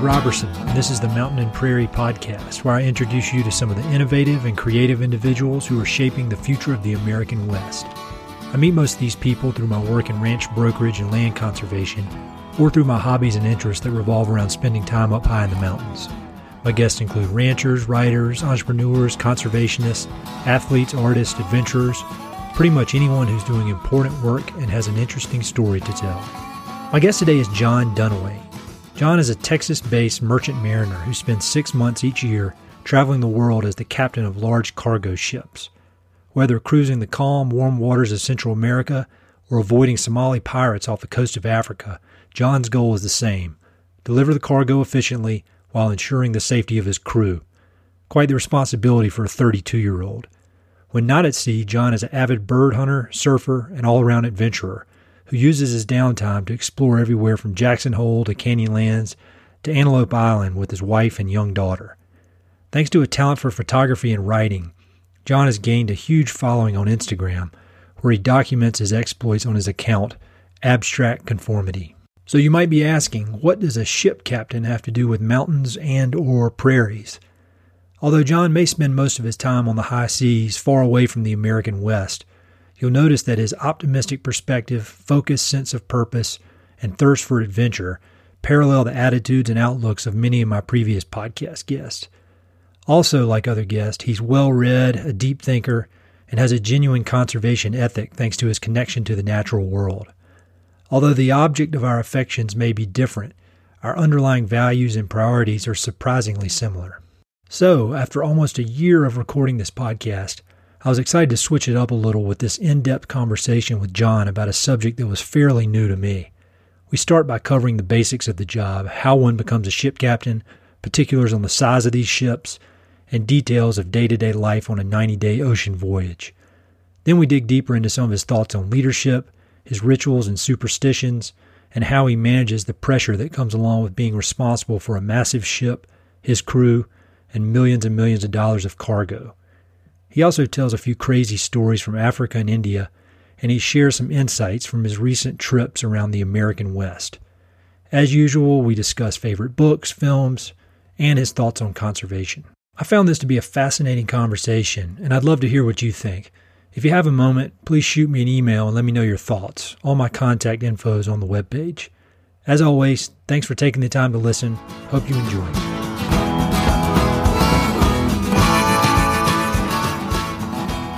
Robertson, and this is the Mountain and Prairie Podcast, where I introduce you to some of the innovative and creative individuals who are shaping the future of the American West. I meet most of these people through my work in ranch brokerage and land conservation, or through my hobbies and interests that revolve around spending time up high in the mountains. My guests include ranchers, writers, entrepreneurs, conservationists, athletes, artists, adventurers, pretty much anyone who's doing important work and has an interesting story to tell. My guest today is John Dunaway. John is a Texas based merchant mariner who spends six months each year traveling the world as the captain of large cargo ships. Whether cruising the calm, warm waters of Central America or avoiding Somali pirates off the coast of Africa, John's goal is the same deliver the cargo efficiently while ensuring the safety of his crew. Quite the responsibility for a 32 year old. When not at sea, John is an avid bird hunter, surfer, and all around adventurer who uses his downtime to explore everywhere from Jackson Hole to Canyonlands to Antelope Island with his wife and young daughter. Thanks to a talent for photography and writing, John has gained a huge following on Instagram, where he documents his exploits on his account, Abstract Conformity. So you might be asking, what does a ship captain have to do with mountains and or prairies? Although John may spend most of his time on the high seas far away from the American West, you'll notice that his optimistic perspective, focused sense of purpose, and thirst for adventure parallel the attitudes and outlooks of many of my previous podcast guests. Also, like other guests, he's well read, a deep thinker, and has a genuine conservation ethic thanks to his connection to the natural world. Although the object of our affections may be different, our underlying values and priorities are surprisingly similar. So, after almost a year of recording this podcast, I was excited to switch it up a little with this in depth conversation with John about a subject that was fairly new to me. We start by covering the basics of the job, how one becomes a ship captain, particulars on the size of these ships, and details of day to day life on a 90 day ocean voyage. Then we dig deeper into some of his thoughts on leadership, his rituals and superstitions, and how he manages the pressure that comes along with being responsible for a massive ship, his crew, and millions and millions of dollars of cargo. He also tells a few crazy stories from Africa and India, and he shares some insights from his recent trips around the American West. As usual, we discuss favorite books, films, and his thoughts on conservation. I found this to be a fascinating conversation, and I'd love to hear what you think. If you have a moment, please shoot me an email and let me know your thoughts. All my contact info is on the webpage. As always, thanks for taking the time to listen. Hope you enjoy.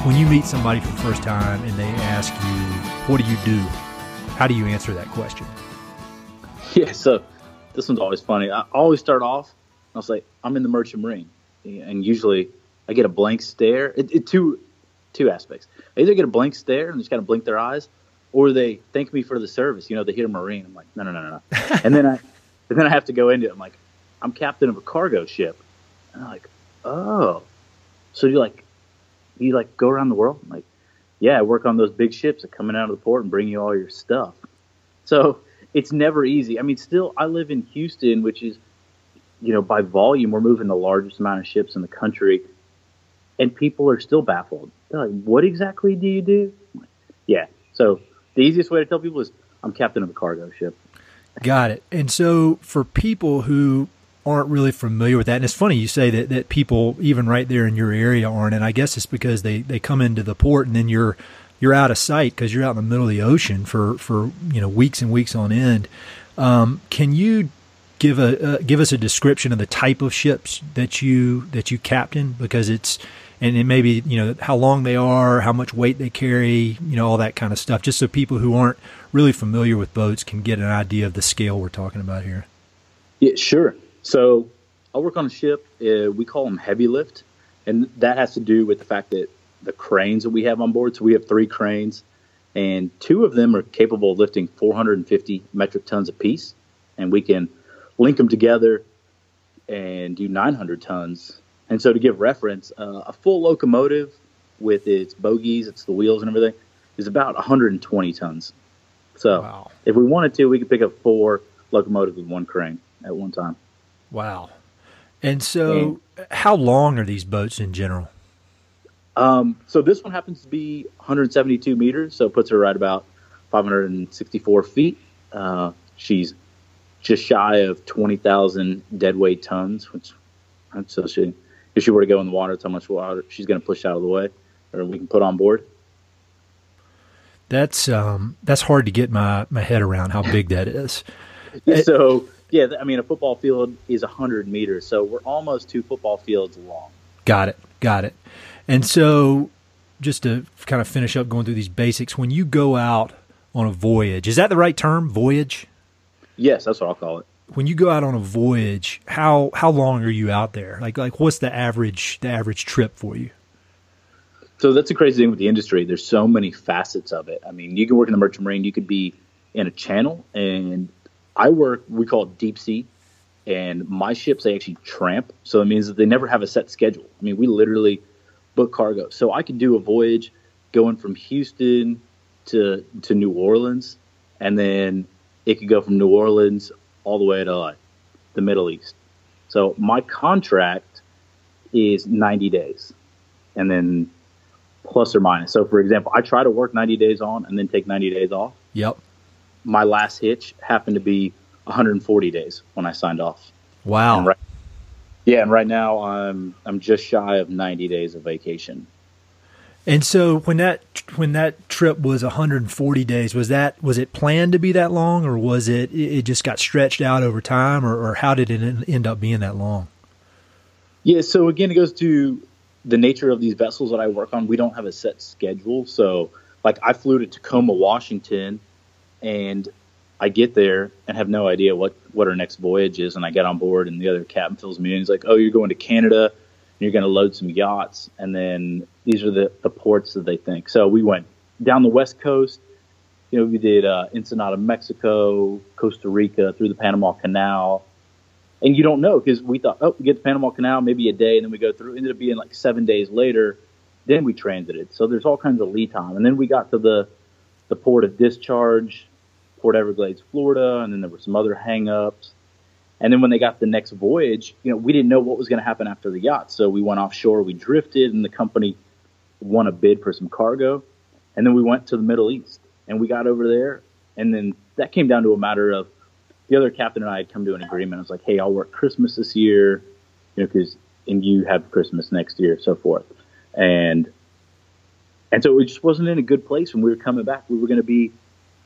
When you meet somebody for the first time and they ask you, What do you do? How do you answer that question? Yeah, so this one's always funny. I always start off, I'll say, I'm in the merchant marine. And usually I get a blank stare. It, it, two, two aspects. I either get a blank stare and just kind of blink their eyes, or they thank me for the service. You know, they hear Marine. I'm like, no, no, no, no, no. and then I, and then I have to go into it. I'm like, I'm captain of a cargo ship. And I'm like, oh, so you're like you like go around the world? I'm like, yeah, I work on those big ships that coming out of the port and bring you all your stuff. So it's never easy. I mean, still, I live in Houston, which is, you know, by volume, we're moving the largest amount of ships in the country, and people are still baffled. They're like, "What exactly do you do?" Like, yeah. So the easiest way to tell people is, "I'm captain of a cargo ship." Got it. And so for people who aren't really familiar with that. And it's funny you say that, that people even right there in your area aren't. And I guess it's because they, they come into the port and then you're you're out of sight because you're out in the middle of the ocean for, for you know weeks and weeks on end. Um, can you give a uh, give us a description of the type of ships that you that you captain because it's and it maybe you know how long they are, how much weight they carry, you know all that kind of stuff, just so people who aren't really familiar with boats can get an idea of the scale we're talking about here. Yeah, sure. So I'll work on a ship. Uh, we call them heavy lift, and that has to do with the fact that the cranes that we have on board. So we have three cranes, and two of them are capable of lifting 450 metric tons apiece, and we can link them together and do 900 tons. And so to give reference, uh, a full locomotive with its bogies, it's the wheels and everything, is about 120 tons. So wow. if we wanted to, we could pick up four locomotives with one crane at one time. Wow. And so, and, how long are these boats in general? Um, so this one happens to be 172 meters, so it puts her right about 564 feet. Uh, she's just shy of 20,000 deadweight tons, which so she, if she were to go in the water, that's how much water she's going to push out of the way, or we can put on board. That's um, that's hard to get my, my head around how big that is. so yeah, I mean a football field is hundred meters, so we're almost two football fields long. Got it, got it. And so, just to kind of finish up going through these basics, when you go out on a voyage, is that the right term? Voyage? Yes, that's what I'll call it. When you go out on a voyage, how how long are you out there? Like like what's the average the average trip for you? So that's the crazy thing with the industry. There's so many facets of it. I mean, you can work in the merchant marine. You could be in a channel, and I work. We call it deep sea, and my ships they actually tramp. So it means that they never have a set schedule. I mean, we literally book cargo. So I could do a voyage going from Houston to to New Orleans, and then it could go from New Orleans all the way to like the Middle East. So my contract is 90 days, and then plus or minus. So for example, I try to work 90 days on and then take 90 days off. Yep. My last hitch happened to be 140 days when I signed off. Wow. Right, yeah, and right now I'm I'm just shy of 90 days of vacation. And so when that when that trip was 140 days, was that was it planned to be that long, or was it it just got stretched out over time, or, or how did it end up being that long? Yeah, so again, it goes to the nature of these vessels that I work on. We don't have a set schedule, so like I flew to Tacoma, Washington, and I get there and have no idea what what our next voyage is, and I get on board, and the other captain fills me in. He's like, "Oh, you're going to Canada." And you're going to load some yachts, and then these are the, the ports that they think. So we went down the west coast. You know, we did uh, Ensenada, Mexico, Costa Rica, through the Panama Canal, and you don't know because we thought, oh, we get the Panama Canal, maybe a day, and then we go through. Ended up being like seven days later. Then we transited. So there's all kinds of lead time, and then we got to the the port of discharge, Port Everglades, Florida, and then there were some other hangups. And then when they got the next voyage, you know, we didn't know what was going to happen after the yacht. So we went offshore, we drifted, and the company won a bid for some cargo. And then we went to the Middle East and we got over there. And then that came down to a matter of the other captain and I had come to an agreement. I was like, hey, I'll work Christmas this year, you know, because, and you have Christmas next year, so forth. And, and so it just wasn't in a good place when we were coming back. We were going to be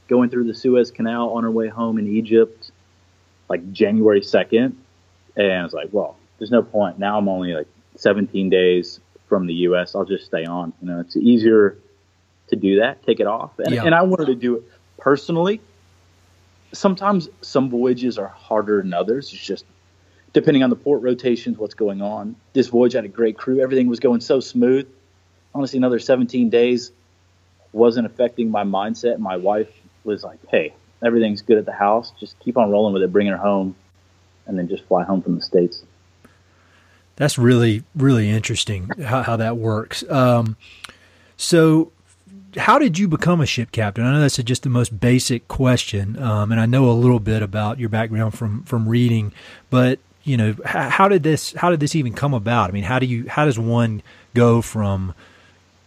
going through the Suez Canal on our way home in Egypt like January 2nd. And I was like, well, there's no point. Now I'm only like 17 days from the U.S. I'll just stay on. You know, it's easier to do that, take it off. And, yeah. and I wanted to do it personally. Sometimes some voyages are harder than others. It's just depending on the port rotations, what's going on. This voyage had a great crew. Everything was going so smooth. Honestly, another 17 days wasn't affecting my mindset. My wife was like, hey, everything's good at the house. Just keep on rolling with it, bring her home, and then just fly home from the states. That's really really interesting how, how that works. Um, so, how did you become a ship captain? I know that's just the most basic question, um, and I know a little bit about your background from from reading, but you know, how, how did this how did this even come about? I mean, how do you how does one go from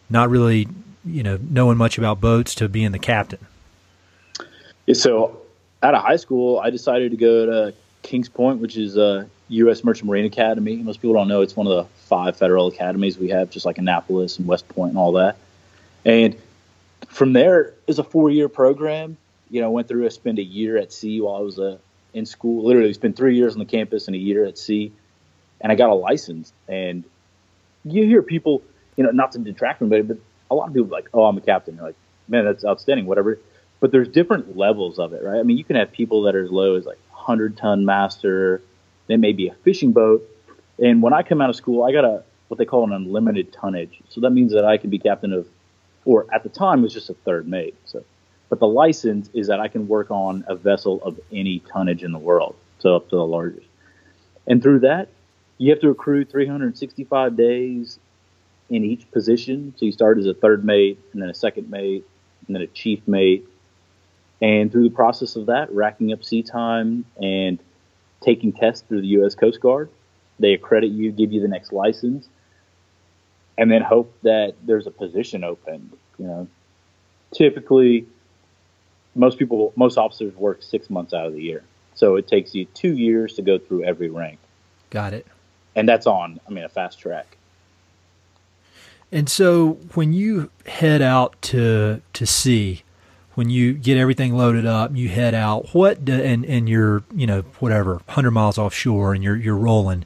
not really you know knowing much about boats to being the captain? So out of high school, I decided to go to Kings Point, which is a U.S. Merchant Marine Academy. Most people don't know it's one of the five federal academies we have, just like Annapolis and West Point and all that. And from there is a four-year program. You know, went through. I spent a year at sea while I was uh, in school. Literally, spent three years on the campus and a year at sea, and I got a license. And you hear people, you know, not to detract from anybody, but a lot of people like, "Oh, I'm a captain." You're like, "Man, that's outstanding." Whatever but there's different levels of it, right? I mean, you can have people that are as low as like 100 ton master. They may be a fishing boat. And when I come out of school, I got a what they call an unlimited tonnage. So that means that I can be captain of, or at the time was just a third mate. So, but the license is that I can work on a vessel of any tonnage in the world, so up to the largest. And through that, you have to accrue 365 days in each position. So you start as a third mate, and then a second mate, and then a chief mate, and through the process of that, racking up sea time and taking tests through the U.S. Coast Guard, they accredit you, give you the next license, and then hope that there's a position open. You know, typically, most people, most officers work six months out of the year. So it takes you two years to go through every rank. Got it. And that's on, I mean, a fast track. And so when you head out to to sea, when you get everything loaded up, you head out. What do, and and you're you know whatever hundred miles offshore and you're you're rolling.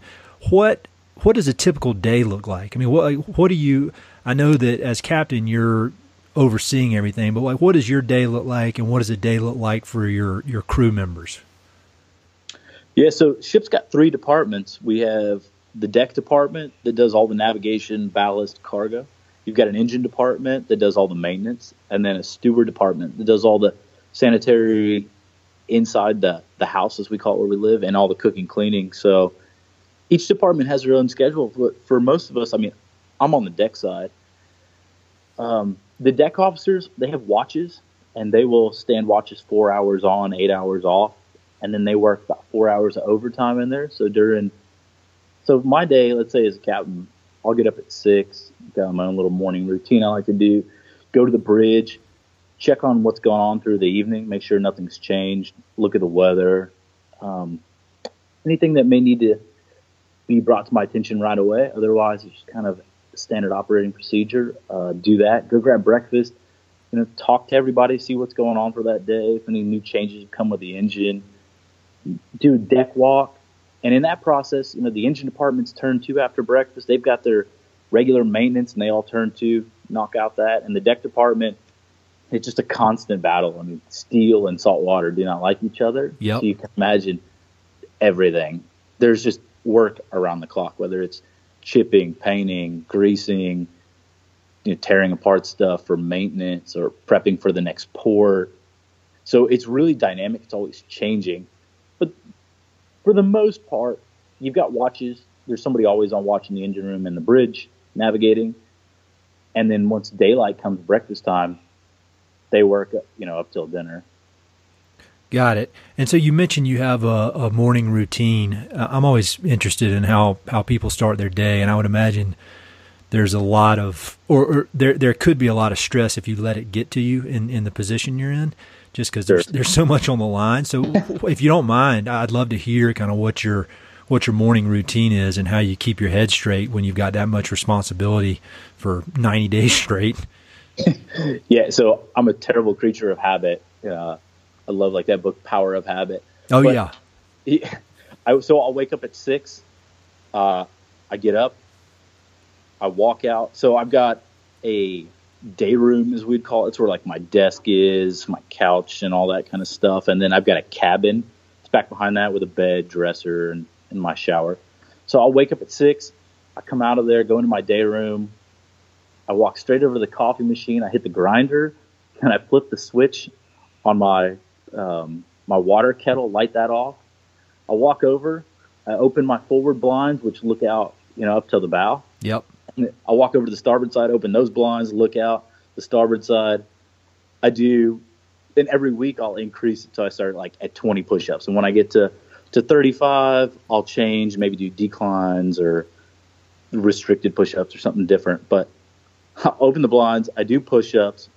What what does a typical day look like? I mean, what what do you? I know that as captain, you're overseeing everything, but like, what does your day look like, and what does a day look like for your your crew members? Yeah, so ship's got three departments. We have the deck department that does all the navigation, ballast, cargo. You've got an engine department that does all the maintenance, and then a steward department that does all the sanitary inside the, the house, as we call it, where we live, and all the cooking, cleaning. So each department has their own schedule. But for most of us, I mean, I'm on the deck side. Um, the deck officers, they have watches, and they will stand watches four hours on, eight hours off, and then they work about four hours of overtime in there. So during – so my day, let's say as a captain, I'll get up at six, got my own little morning routine I like to do, go to the bridge, check on what's going on through the evening, make sure nothing's changed, look at the weather, um, anything that may need to be brought to my attention right away. Otherwise, it's just kind of standard operating procedure. Uh, do that. Go grab breakfast. You know, talk to everybody, see what's going on for that day. If any new changes come with the engine, do a deck walk. And in that process, you know, the engine department's turn to after breakfast. They've got their regular maintenance, and they all turn to knock out that. And the deck department, it's just a constant battle. I mean, steel and salt water do not like each other. Yep. So you can imagine everything. There's just work around the clock, whether it's chipping, painting, greasing, you know, tearing apart stuff for maintenance or prepping for the next pour. So it's really dynamic. It's always changing But for the most part, you've got watches. There's somebody always on watch in the engine room and the bridge navigating. And then once daylight comes, breakfast time, they work, you know, up till dinner. Got it. And so you mentioned you have a, a morning routine. Uh, I'm always interested in how, how people start their day, and I would imagine there's a lot of, or, or, there there could be a lot of stress if you let it get to you in, in the position you're in just because there's, there's so much on the line. So if you don't mind, I'd love to hear kind of what your what your morning routine is and how you keep your head straight when you've got that much responsibility for 90 days straight. yeah, so I'm a terrible creature of habit. Uh, I love like that book, Power of Habit. Oh but yeah. He, I, so I'll wake up at six. Uh, I get up. I walk out. So I've got a day room, as we'd call it. It's where like my desk is, my couch, and all that kind of stuff. And then I've got a cabin. It's back behind that with a bed, dresser, and, and my shower. So I'll wake up at six. I come out of there, go into my day room. I walk straight over to the coffee machine. I hit the grinder, and I flip the switch on my um, my water kettle, light that off. I walk over. I open my forward blinds, which look out, you know, up to the bow. Yep. I walk over to the starboard side, open those blinds, look out the starboard side. I do, and every week I'll increase it so I start like at 20 push-ups, and when I get to to 35, I'll change, maybe do declines or restricted push-ups or something different. But I open the blinds, I do push-ups,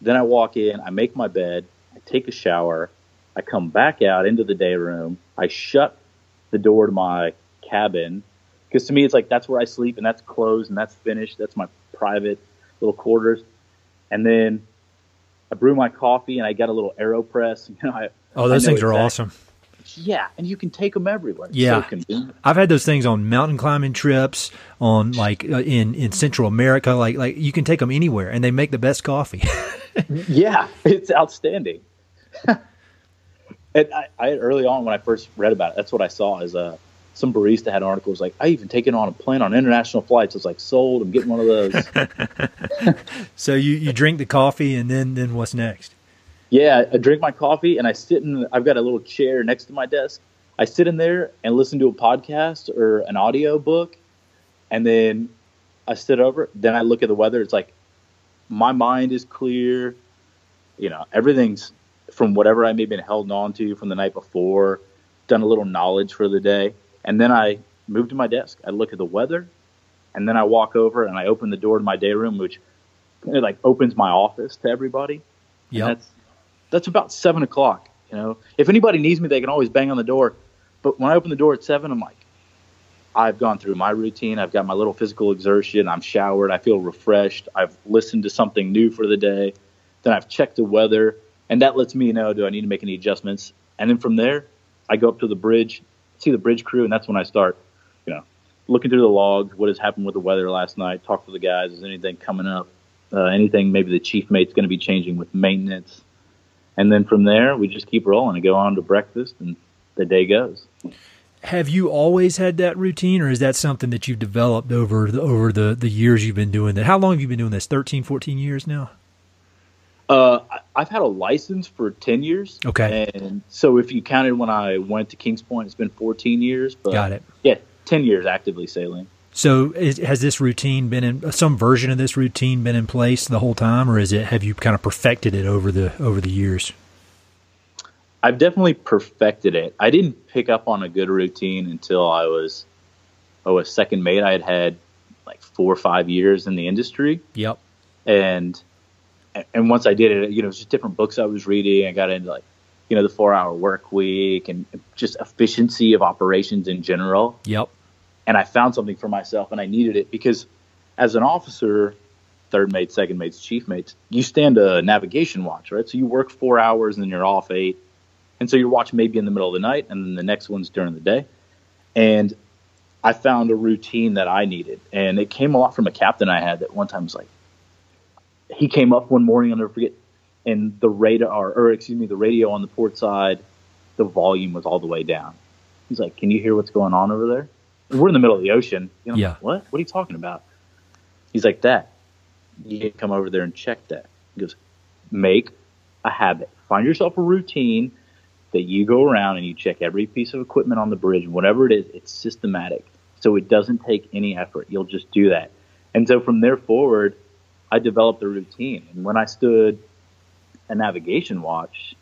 then I walk in, I make my bed, I take a shower, I come back out into the day room, I shut the door to my cabin because to me it's like that's where I sleep and that's closed and that's finished. That's my private little quarters. And then I brew my coffee and I got a little Aeropress. You know, I, oh, those things are awesome. Yeah, and you can take them everywhere. It's yeah, so I've had those things on mountain climbing trips, on like uh, in in Central America. Like like you can take them anywhere, and they make the best coffee. yeah, it's outstanding. and I, I early on when I first read about it, that's what I saw as a some barista had articles like I even taken on a plane on international flights. It's like sold. I'm getting one of those. so you you drink the coffee and then then what's next? Yeah, I drink my coffee and I sit in. I've got a little chair next to my desk. I sit in there and listen to a podcast or an audio book, and then I sit over. Then I look at the weather. It's like my mind is clear. You know, everything's from whatever I may have been held on to from the night before. Done a little knowledge for the day and then I move to my desk. I look at the weather, and then I walk over and I open the door to my day room, which it like opens my office to everybody. Yeah, that's that's about seven o'clock. You know, if anybody needs me, they can always bang on the door. But when I open the door at seven, I'm like, I've gone through my routine. I've got my little physical exertion. I'm showered. I feel refreshed. I've listened to something new for the day. Then I've checked the weather, and that lets me know do I need to make any adjustments. And then from there, I go up to the bridge, see the bridge crew, and that's when I start, you know, looking through the logs. What has happened with the weather last night? Talk to the guys. Is anything coming up? Uh, anything maybe the chief mate's going to be changing with maintenance? And then from there, we just keep rolling and go on to breakfast, and the day goes. Have you always had that routine or is that something that you've developed over the over the, the years you've been doing that? How long have you been doing this? 13 14 years now? Uh, i've had a license for 10 years. Okay. And so if you counted when i went to kings point it's been 14 years but got it. yeah 10 years actively sailing so is, has this routine been in some version of this routine been in place the whole time or is it have you kind of perfected it over the over the years I've definitely perfected it. I didn't pick up on a good routine until I was oh a second mate. I had had like four or five years in the industry. Yep. And and once I did it, you know, it was just different books I was reading. I got into like you know the four hour work week and just efficiency of operations in general. Yep. And I found something for myself, and I needed it because as an officer, third mate, second mates, chief mates, you stand a navigation watch, right? So you work four hours and then you're off eight and so you're watching maybe in the middle of the night, and then the next one's during the day. And I found a routine that I needed, and it came a lot from a captain I had that one time was like, he came up one morning, I'll never forget, and the radar, or excuse me, the radio on the port side, the volume was all the way down. He's like, "Can you hear what's going on over there?" We're in the middle of the ocean. You know, yeah. Like, what? What are you talking about? He's like, "That. You come over there and check that." He goes, "Make a habit. Find yourself a routine that you go around and you check every piece of equipment on the bridge, whatever it is, it's systematic. So it doesn't take any effort. You'll just do that. And so from there forward, I developed a routine. And when I stood a navigation watch,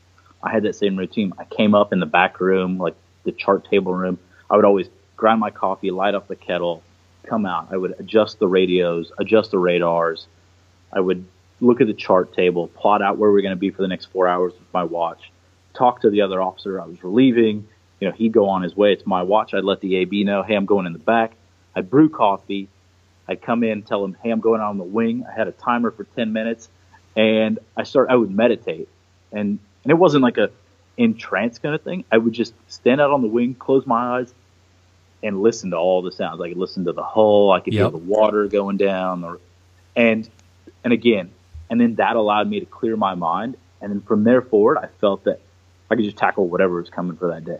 I had that same routine. I came up in the back room, like the chart table room. I would always grind my coffee, light up the kettle, come out. I would adjust the radios, adjust the radars. I would look at the chart table, plot out where we're going to be for the next four hours with my watch talk to the other officer I was relieving. You know, he'd go on his way. It's my watch. I'd let the AB know, hey, I'm going in the back. I'd brew coffee. I'd come in, tell him, hey, I'm going out on the wing. I had a timer for 10 minutes, and I start. I would meditate, and and it wasn't like a trance kind of thing. I would just stand out on the wing, close my eyes, and listen to all the sounds. I could listen to the hull. I could yep. hear the water going down, or, and and again, and then that allowed me to clear my mind. And then from there forward, I felt that I could just tackle whatever was coming for that day.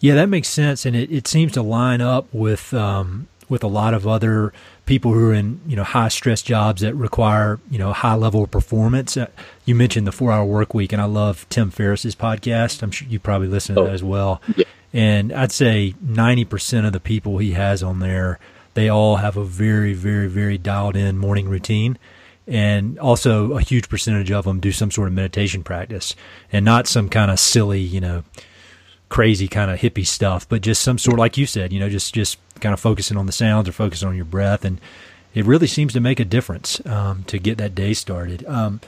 Yeah, that makes sense, and it, it seems to line up with um, with a lot of other people who are in you know high stress jobs that require you know high level of performance. Uh, you mentioned the four hour work week, and I love Tim Ferriss's podcast. I'm sure you probably listen to oh, that as well. Yeah. And I'd say ninety percent of the people he has on there, they all have a very, very, very dialed in morning routine. And also a huge percentage of them do some sort of meditation practice. And not some kind of silly, you know, crazy kind of hippie stuff, but just some sort, like you said, you know, just just kind of focusing on the sounds or focusing on your breath, and it really seems to make a difference um, to get that day started. Um,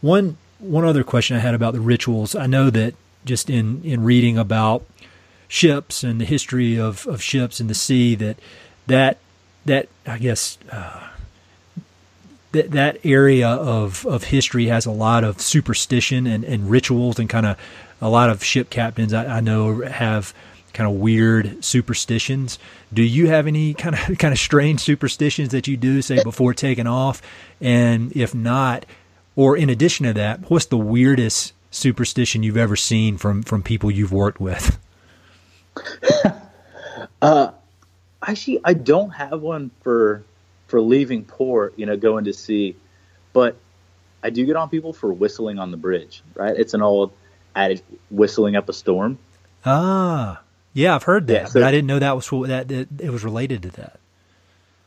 one one other question I had about the rituals, I know that just in in reading about ships and the history of of ships in the sea, that that that I guess. Uh, that that area of, of history has a lot of superstition and, and rituals and kind of a lot of ship captains I, I, know have kind of weird superstitions. Do you have any kind of kind of strange superstitions that you do say before taking off? And if not, or in addition to that, what's the weirdest superstition you've ever seen from from people you've worked with? uh, actually, I don't have one for for leaving port, you know, going to sea. But I do get on people for whistling on the bridge, right? It's an old adage, whistling up a storm. Ah, yeah, I've heard that, yeah, so, but I didn't know that was that, that it was related to that.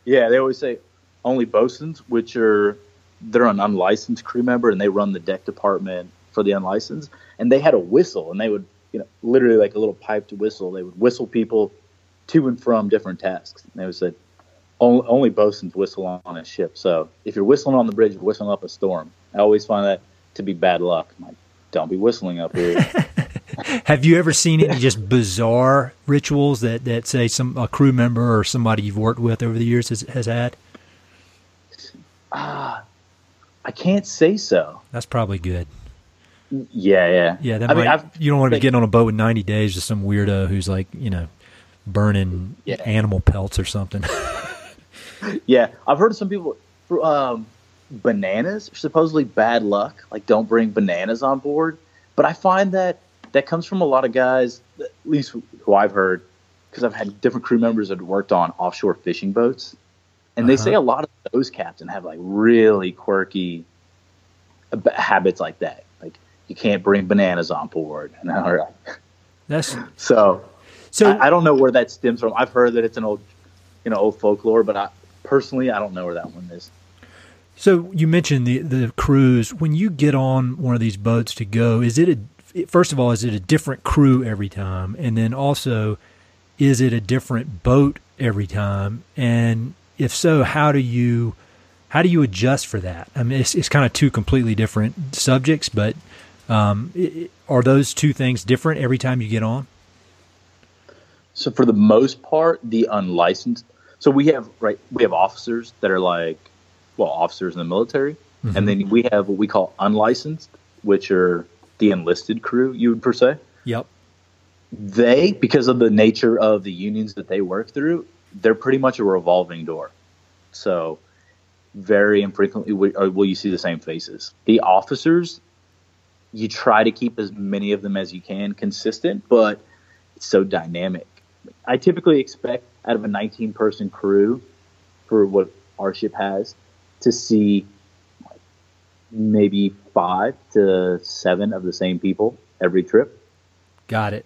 Yeah, they always say only bosuns, which are they're an unlicensed crew member and they run the deck department for the unlicensed, and they had a whistle and they would, you know, literally like a little piped whistle. They would whistle people to and from different tasks. And they would say, only, only bosuns whistle on a ship. So if you're whistling on the bridge, you're whistling up a storm. I always find that to be bad luck. I'm like, don't be whistling up here. Have you ever seen any just bizarre rituals that, that say some a crew member or somebody you've worked with over the years has, has had? Ah, uh, I can't say so. That's probably good. Yeah, yeah, yeah. That I might, mean, you don't want to be getting on a boat in ninety days with some weirdo who's like, you know, burning yeah. animal pelts or something. yeah, I've heard of some people. Um, bananas supposedly bad luck. Like, don't bring bananas on board. But I find that that comes from a lot of guys, at least who I've heard, because I've had different crew members that worked on offshore fishing boats, and uh-huh. they say a lot of those captains have like really quirky habits like that. You can't bring bananas on board, and all right. That's so. So I, I, don't know where that stems from. I've heard that it's an old, you know, old folklore, but I personally I don't know where that one is. So you mentioned the the cruise. When you get on one of these boats to go, is it a first of all is it a different crew every time, and then also is it a different boat every time? And if so, how do you how do you adjust for that? I mean, it's, it's kind of two completely different subjects, but um, it, are those two things different every time you get on? So for the most part, the unlicensed. So we have right, we have officers that are like, well, officers in the military, mm-hmm. and then we have what we call unlicensed, which are the enlisted crew. You would per se. Yep. They, because of the nature of the unions that they work through, they're pretty much a revolving door. So very infrequently will, will you see the same faces. The officers, you try to keep as many of them as you can consistent, but it's so dynamic. I typically expect out of a 19 person crew for what our ship has to see maybe five to seven of the same people every trip. Got it.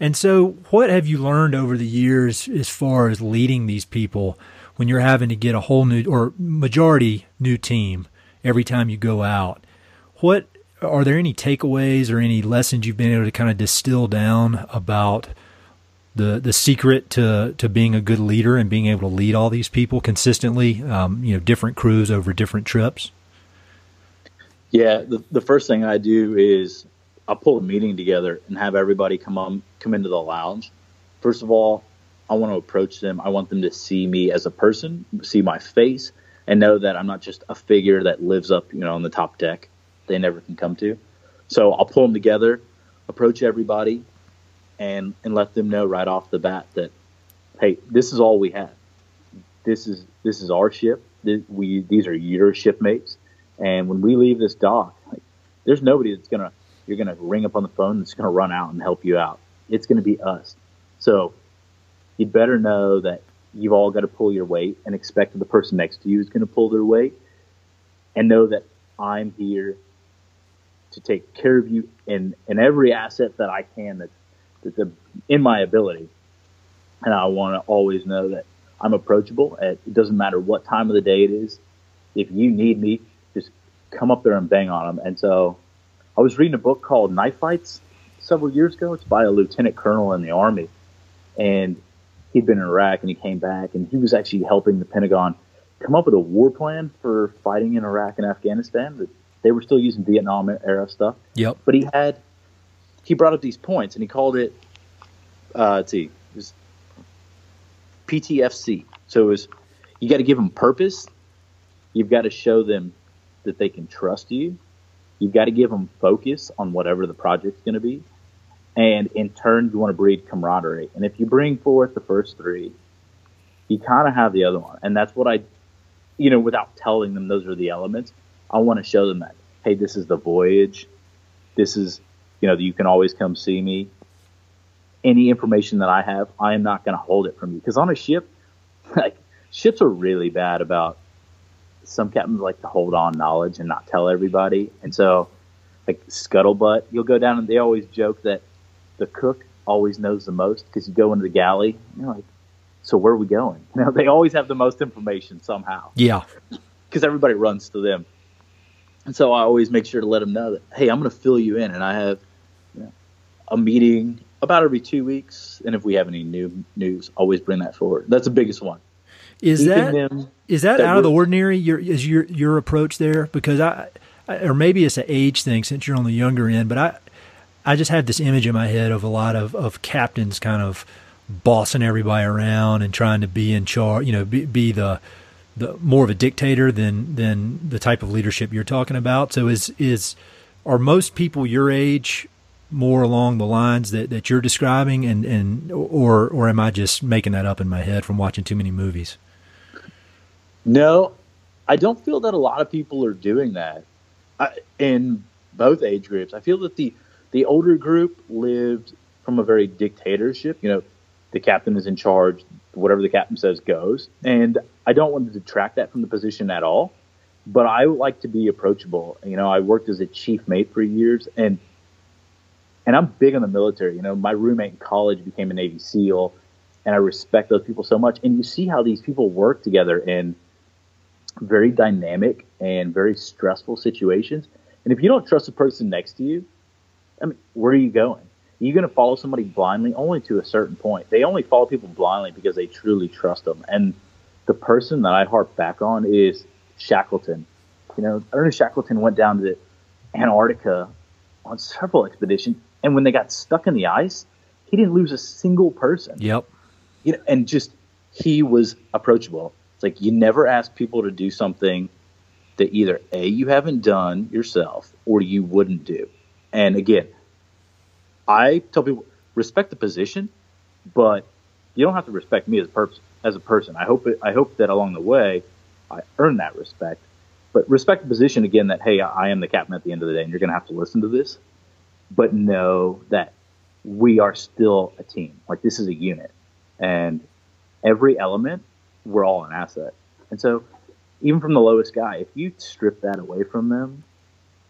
And so, what have you learned over the years as far as leading these people when you're having to get a whole new or majority new team every time you go out? What are there any takeaways or any lessons you've been able to kind of distill down about the the secret to to being a good leader and being able to lead all these people consistently, um, you know, different crews over different trips? Yeah, the the first thing I do is I'll pull a meeting together and have everybody come on come into the lounge. First of all, I want to approach them. I want them to see me as a person, see my face, and know that I'm not just a figure that lives up, you know, on the top deck. They never can come to. So I'll pull them together, approach everybody, and and let them know right off the bat that hey, this is all we have. This is this is our ship. We these are your shipmates, and when we leave this dock, like, there's nobody that's gonna you're gonna ring up on the phone that's gonna run out and help you out. It's gonna be us. So you'd better know that you've all got to pull your weight and expect that the person next to you is going to pull their weight, and know that I'm here to take care of you in in every asset that I can that the, in my ability. And I want to always know that I'm approachable. At, It doesn't matter what time of the day it is. If you need me, just come up there and bang on them. And so I was reading a book called Knife Fights several years ago. It's by a lieutenant colonel in the army. And he'd been in Iraq and he came back and he was actually helping the Pentagon come up with a war plan for fighting in Iraq and Afghanistan. They were still using Vietnam era stuff. Yep. But he had he brought up these points and he called it uh, let's see, it PTFC. So it was you got to give them purpose. You've got to show them that they can trust you. You've got to give them focus on whatever the project's going to be. And in turn, you want to breed camaraderie. And if you bring forth the first three, you kind of have the other one. And that's what I, you know, without telling them those are the elements, I want to show them that, hey, this is the voyage. This is you know, you can always come see me. Any information that I have, I am not going to hold it from you. Because on a ship, like ships are really bad about some captains like to hold on knowledge and not tell everybody. And so, like scuttlebutt, you'll go down and they always joke that the cook always knows the most because you go into the galley. You're like, so where are we going? You know, they always have the most information somehow. Yeah, because everybody runs to them. And so I always make sure to let them know that, hey, I'm going to fill you in, and I have a meeting about every two weeks, and if we have any new news, always bring that forward. That's the biggest one. Is that is that, that out of the ordinary? Your is your your approach there? Because I, I, or maybe it's an age thing since you're on the younger end, but I I just had this image in my head of a lot of, of captains kind of bossing everybody around and trying to be in charge, you know, be, be the, the more of a dictator than, than the type of leadership you're talking about. So is, is, are most people your age more along the lines that, that you're describing and, and, or, or am I just making that up in my head from watching too many movies? No, I don't feel that a lot of people are doing that I, in both age groups. I feel that the the older group lived from a very dictatorship. You know, the captain is in charge. Whatever the captain says goes. And I don't want to detract that from the position at all. But I like to be approachable. You know, I worked as a chief mate for years, and and I'm big on the military. You know, my roommate in college became a Navy SEAL, and I respect those people so much. And you see how these people work together in very dynamic and very stressful situations. And if you don't trust the person next to you, I mean, where are you going? Are going to follow somebody blindly? Only to a certain point. They only follow people blindly because they truly trust them. And the person that I harp back on is Shackleton. You know, Ernest Shackleton went down to Antarctica on several expeditions, and when they got stuck in the ice, he didn't lose a single person. Yep. You know, and just he was approachable. It's like you never ask people to do something that either a you haven't done yourself or you wouldn't do. And again, I tell people respect the position, but you don't have to respect me as a person. As a person, I hope it, I hope that along the way, I earn that respect. But respect the position again. That hey, I am the captain at the end of the day, and you're going to have to listen to this. But know that we are still a team. Like this is a unit, and every element, we're all an asset. And so, even from the lowest guy, if you strip that away from them,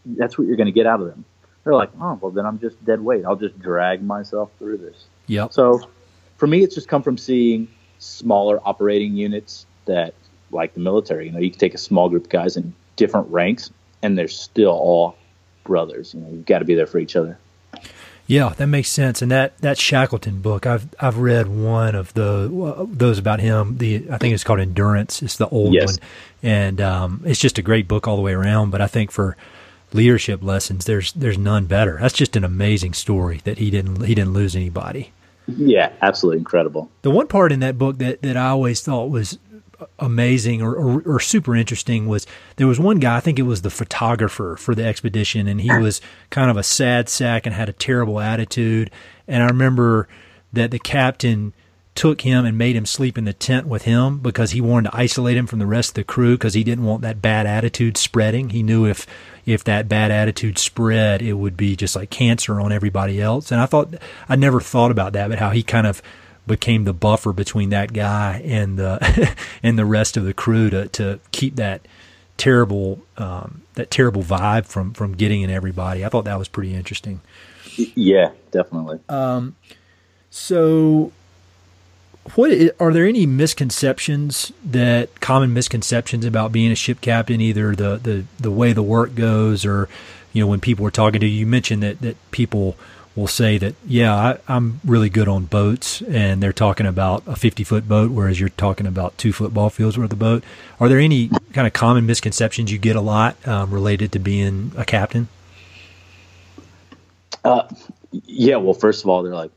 that's what you're going to get out of them they're like, oh, well, then I'm just dead weight. I'll just drag myself through this. Yep. So for me, it's just come from seeing smaller operating units that, like the military, you know, you can take a small group of guys in different ranks and they're still all brothers. You know, you've got to be there for each other. Yeah, that makes sense. And that, that Shackleton book, I've I've read one of the those about him. The I think it's called Endurance. It's the old yes. one, and um, it's just a great book all the way around. But I think for leadership lessons, there's there's none better. That's just an amazing story that he didn't he didn't lose anybody. Yeah, absolutely incredible. The one part in that book that, that I always thought was amazing or, or, or, super interesting was there was one guy, I think it was the photographer for the expedition, and he was kind of a sad sack and had a terrible attitude. And I remember that the captain took him and made him sleep in the tent with him because he wanted to isolate him from the rest of the crew because he didn't want that bad attitude spreading. He knew if if that bad attitude spread, it would be just like cancer on everybody else. And I thought I never thought about that, but how he kind of became the buffer between that guy and the and the rest of the crew to to keep that terrible um, that terrible vibe from from getting in everybody. I thought that was pretty interesting. Yeah, definitely. Um, so what are there any misconceptions that common misconceptions about being a ship captain either the, the, the way the work goes or you know when people are talking to you? You mentioned that, that people will say that yeah I, i'm really good on boats and they're talking about a 50 foot boat whereas you're talking about two football fields worth of boat. Are there any kind of common misconceptions you get a lot um, related to being a captain? Uh, yeah well first of all they're like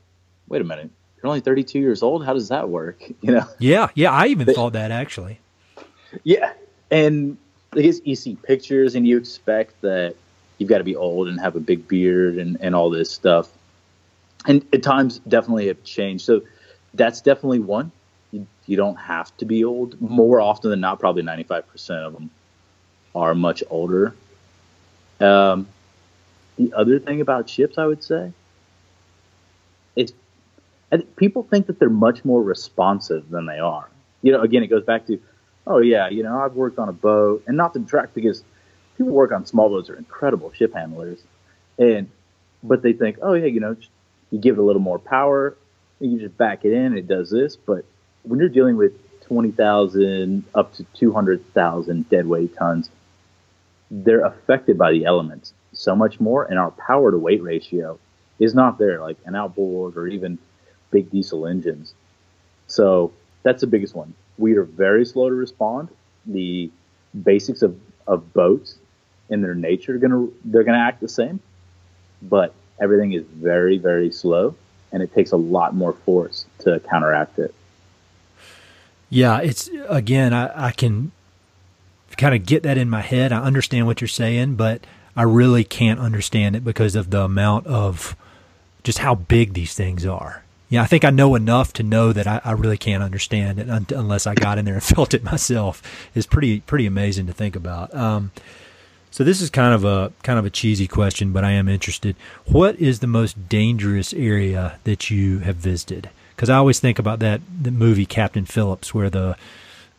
wait a minute you're only 32 years old. How does that work? You know? Yeah, yeah. I even but, thought that actually. Yeah, and I guess you see pictures and you expect that you've got to be old and have a big beard and, and all this stuff. And at times, definitely have changed. So that's definitely one. You, you don't have to be old. More often than not, probably 95% of them are much older. Um, the other thing about ships, I would say, it's and people think that they're much more responsive than they are. You know, again, it goes back to, oh yeah, you know, I've worked on a boat, and not to detract because people work on small boats are incredible ship handlers, and but they think, oh yeah, you know, you give it a little more power, you just back it in, it does this. But when you're dealing with twenty thousand up to two hundred thousand deadweight tons, they're affected by the elements so much more, and our power to weight ratio is not there, like an outboard or even big diesel engines. So that's the biggest one. We are very slow to respond. The basics of, of boats in their nature are gonna they're gonna act the same, but everything is very, very slow, and it takes a lot more force to counteract it. Yeah, it's again, I, I can kind of get that in my head. I understand what you're saying, but I really can't understand it because of the amount of just how big these things are. Yeah, I think I know enough to know that I, I really can't understand it un- unless I got in there and felt it myself. It's pretty pretty amazing to think about. Um, so this is kind of a kind of a cheesy question, but I am interested. What is the most dangerous area that you have visited? Because I always think about that the movie Captain Phillips, where the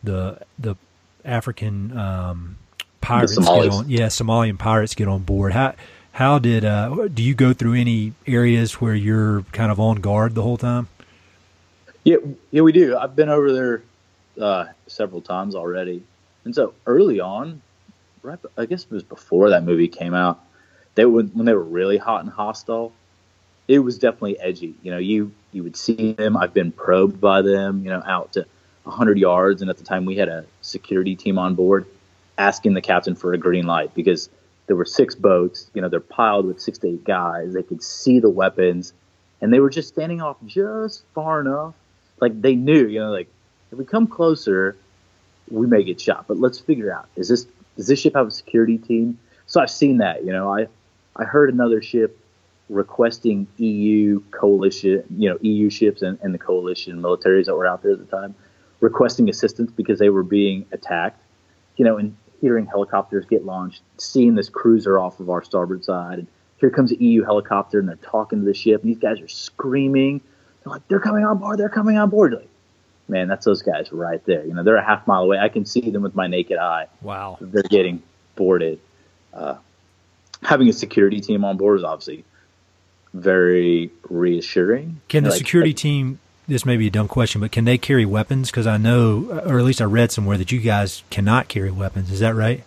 the the African um, pirates get on, yeah, Somalian pirates get on board. How how did uh, do you go through any areas where you're kind of on guard the whole time? Yeah, yeah, we do. I've been over there uh, several times already, and so early on, right, I guess it was before that movie came out. They would when they were really hot and hostile. It was definitely edgy. You know, you you would see them. I've been probed by them. You know, out to 100 yards, and at the time we had a security team on board, asking the captain for a green light because there were six boats. You know, they're piled with six to eight guys. They could see the weapons, and they were just standing off just far enough. Like they knew, you know, like if we come closer, we may get shot. But let's figure out is this does this ship have a security team? So I've seen that. You know, I I heard another ship requesting EU coalition, you know, EU ships and, and the coalition militaries that were out there at the time, requesting assistance because they were being attacked. You know, and hearing helicopters get launched, seeing this cruiser off of our starboard side, and here comes an EU helicopter, and they're talking to the ship, and these guys are screaming. They're like, "They're coming on board! They're coming on board!" Like, man, that's those guys right there. You know, they're a half mile away. I can see them with my naked eye. Wow, they're getting boarded. Uh, having a security team on board is obviously very reassuring. Can the like, security like, team this may be a dumb question, but can they carry weapons? Because I know, or at least I read somewhere that you guys cannot carry weapons. Is that right?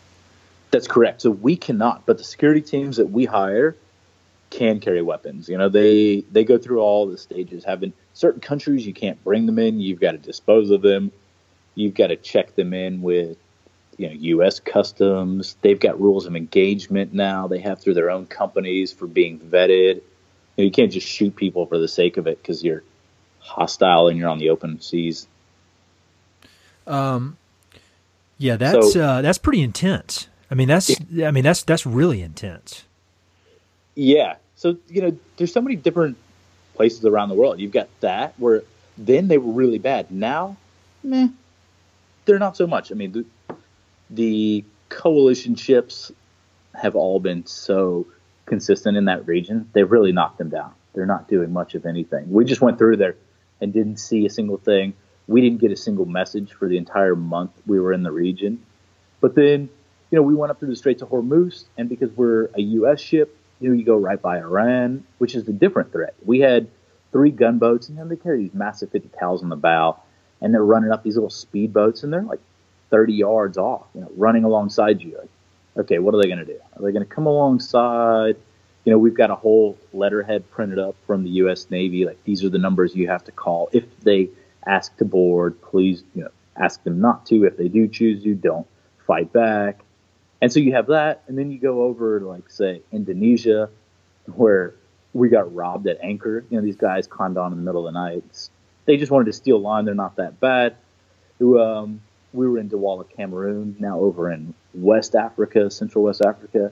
That's correct. So we cannot, but the security teams that we hire can carry weapons. You know, they they go through all the stages. Having certain countries, you can't bring them in. You've got to dispose of them. You've got to check them in with you know U.S. Customs. They've got rules of engagement now. They have through their own companies for being vetted. You, know, you can't just shoot people for the sake of it because you're hostile and you're on the open seas. Um, yeah, that's so, uh, that's pretty intense. I mean, that's yeah. I mean that's that's really intense. Yeah. So you know, there's so many different places around the world. You've got that where then they were really bad. Now, meh, they're not so much. I mean, the, the coalition ships have all been so consistent in that region. They've really knocked them down. They're not doing much of anything. We just went through there and didn't see a single thing. We didn't get a single message for the entire month we were in the region. But then, you know, we went up through the Straits of Hormuz, and because we're a U.S. ship, you know, you go right by Iran, which is a different threat. We had three gunboats, and know, they carry these massive 50 cals on the bow, and they're running up these little speedboats, and they're like 30 yards off, you know, running alongside you. Like, okay, what are they going to do? Are they going to come alongside? You know, we've got a whole letterhead printed up from the U.S. Navy. Like these are the numbers you have to call if they ask to board. Please, you know, ask them not to. If they do choose you, don't fight back. And so you have that, and then you go over to like say Indonesia, where we got robbed at anchor. You know, these guys climbed on in the middle of the night. They just wanted to steal line. They're not that bad. Um, we were in Douala, Cameroon, now over in West Africa, Central West Africa.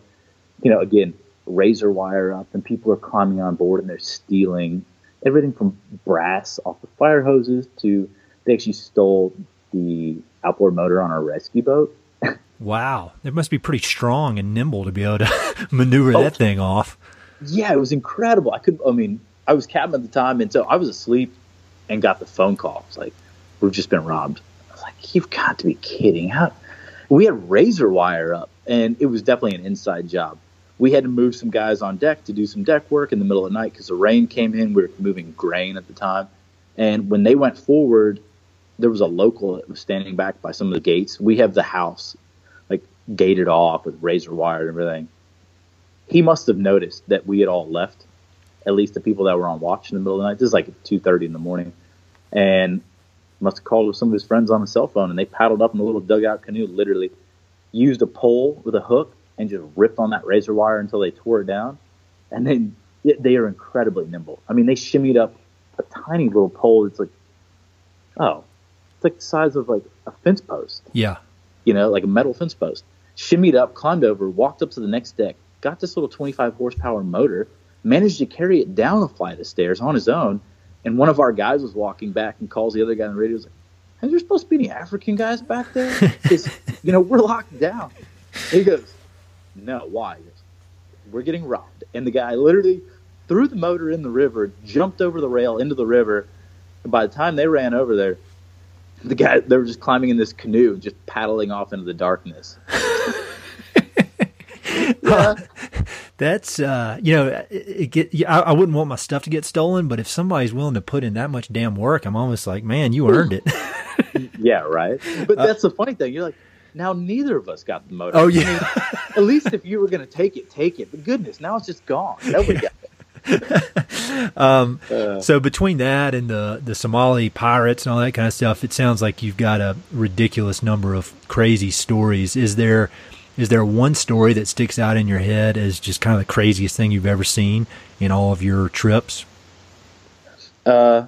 You know, again, razor wire up, and people are climbing on board and they're stealing everything from brass off the fire hoses to they actually stole the outboard motor on our rescue boat. wow, it must be pretty strong and nimble to be able to maneuver oh, that thing off. Yeah, it was incredible. I could, I mean, I was captain at the time, and so I was asleep and got the phone call. It's like we've just been robbed. I was like, you've got to be kidding! How? We had razor wire up, and it was definitely an inside job we had to move some guys on deck to do some deck work in the middle of the night because the rain came in. We were moving grain at the time. And when they went forward, there was a local that was standing back by some of the gates. We have the house like gated off with razor wire and everything. He must have noticed that we had all left, at least the people that were on watch in the middle of the night. This is like two thirty in the morning, and must have called some of his friends on the cell phone, and they paddled up in a little dugout canoe, literally used a pole with a hook and just ripped on that razor wire until they tore it down. And then they are incredibly nimble. I mean, they shimmied up a tiny little pole. It's like, oh, it's like the size of like a fence post. Yeah. You know, like a metal fence post. Shimmied up, climbed over, walked up to the next deck, got this little 25 horsepower motor, managed to carry it down a flight of stairs on his own. And one of our guys was walking back and calls the other guy on the radio. He's like, "Hey, there supposed to be any African guys back there? Because you know we're locked down." He goes, "No, why?" We're getting robbed. And the guy literally threw the motor in the river, jumped over the rail into the river. And by the time they ran over there, the guy they were just climbing in this canoe, just paddling off into the darkness. yeah. That's uh, you know, it, get. I, I, wouldn't want my stuff to get stolen, but if somebody's willing to put in that much damn work, I'm almost like, man, you earned it. yeah, right. But uh, that's the funny thing. You're like, now neither of us got the motor. Oh yeah. I mean, at least if you were going to take it, take it. But goodness, now it's just gone. Nobody got it. um, uh, so between that and the the Somali pirates and all that kind of stuff, it sounds like you've got a ridiculous number of crazy stories. Is there is there one story that sticks out in your head as just kind of the craziest thing you've ever seen in all of your trips? Uh,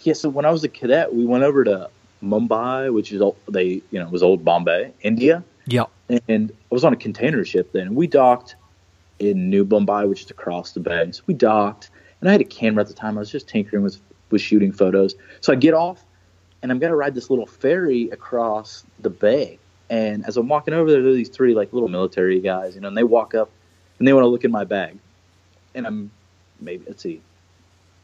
yeah. So when I was a cadet, we went over to Mumbai, which is old, they you know was old Bombay, India. Yeah. And I was on a container ship then. We docked in New Mumbai, which is across the bay. So we docked, and I had a camera at the time. I was just tinkering with with shooting photos. So I get off, and I'm gonna ride this little ferry across the bay. And as I'm walking over there, there are these three like little military guys, you know, and they walk up and they want to look in my bag. And I'm maybe let's see,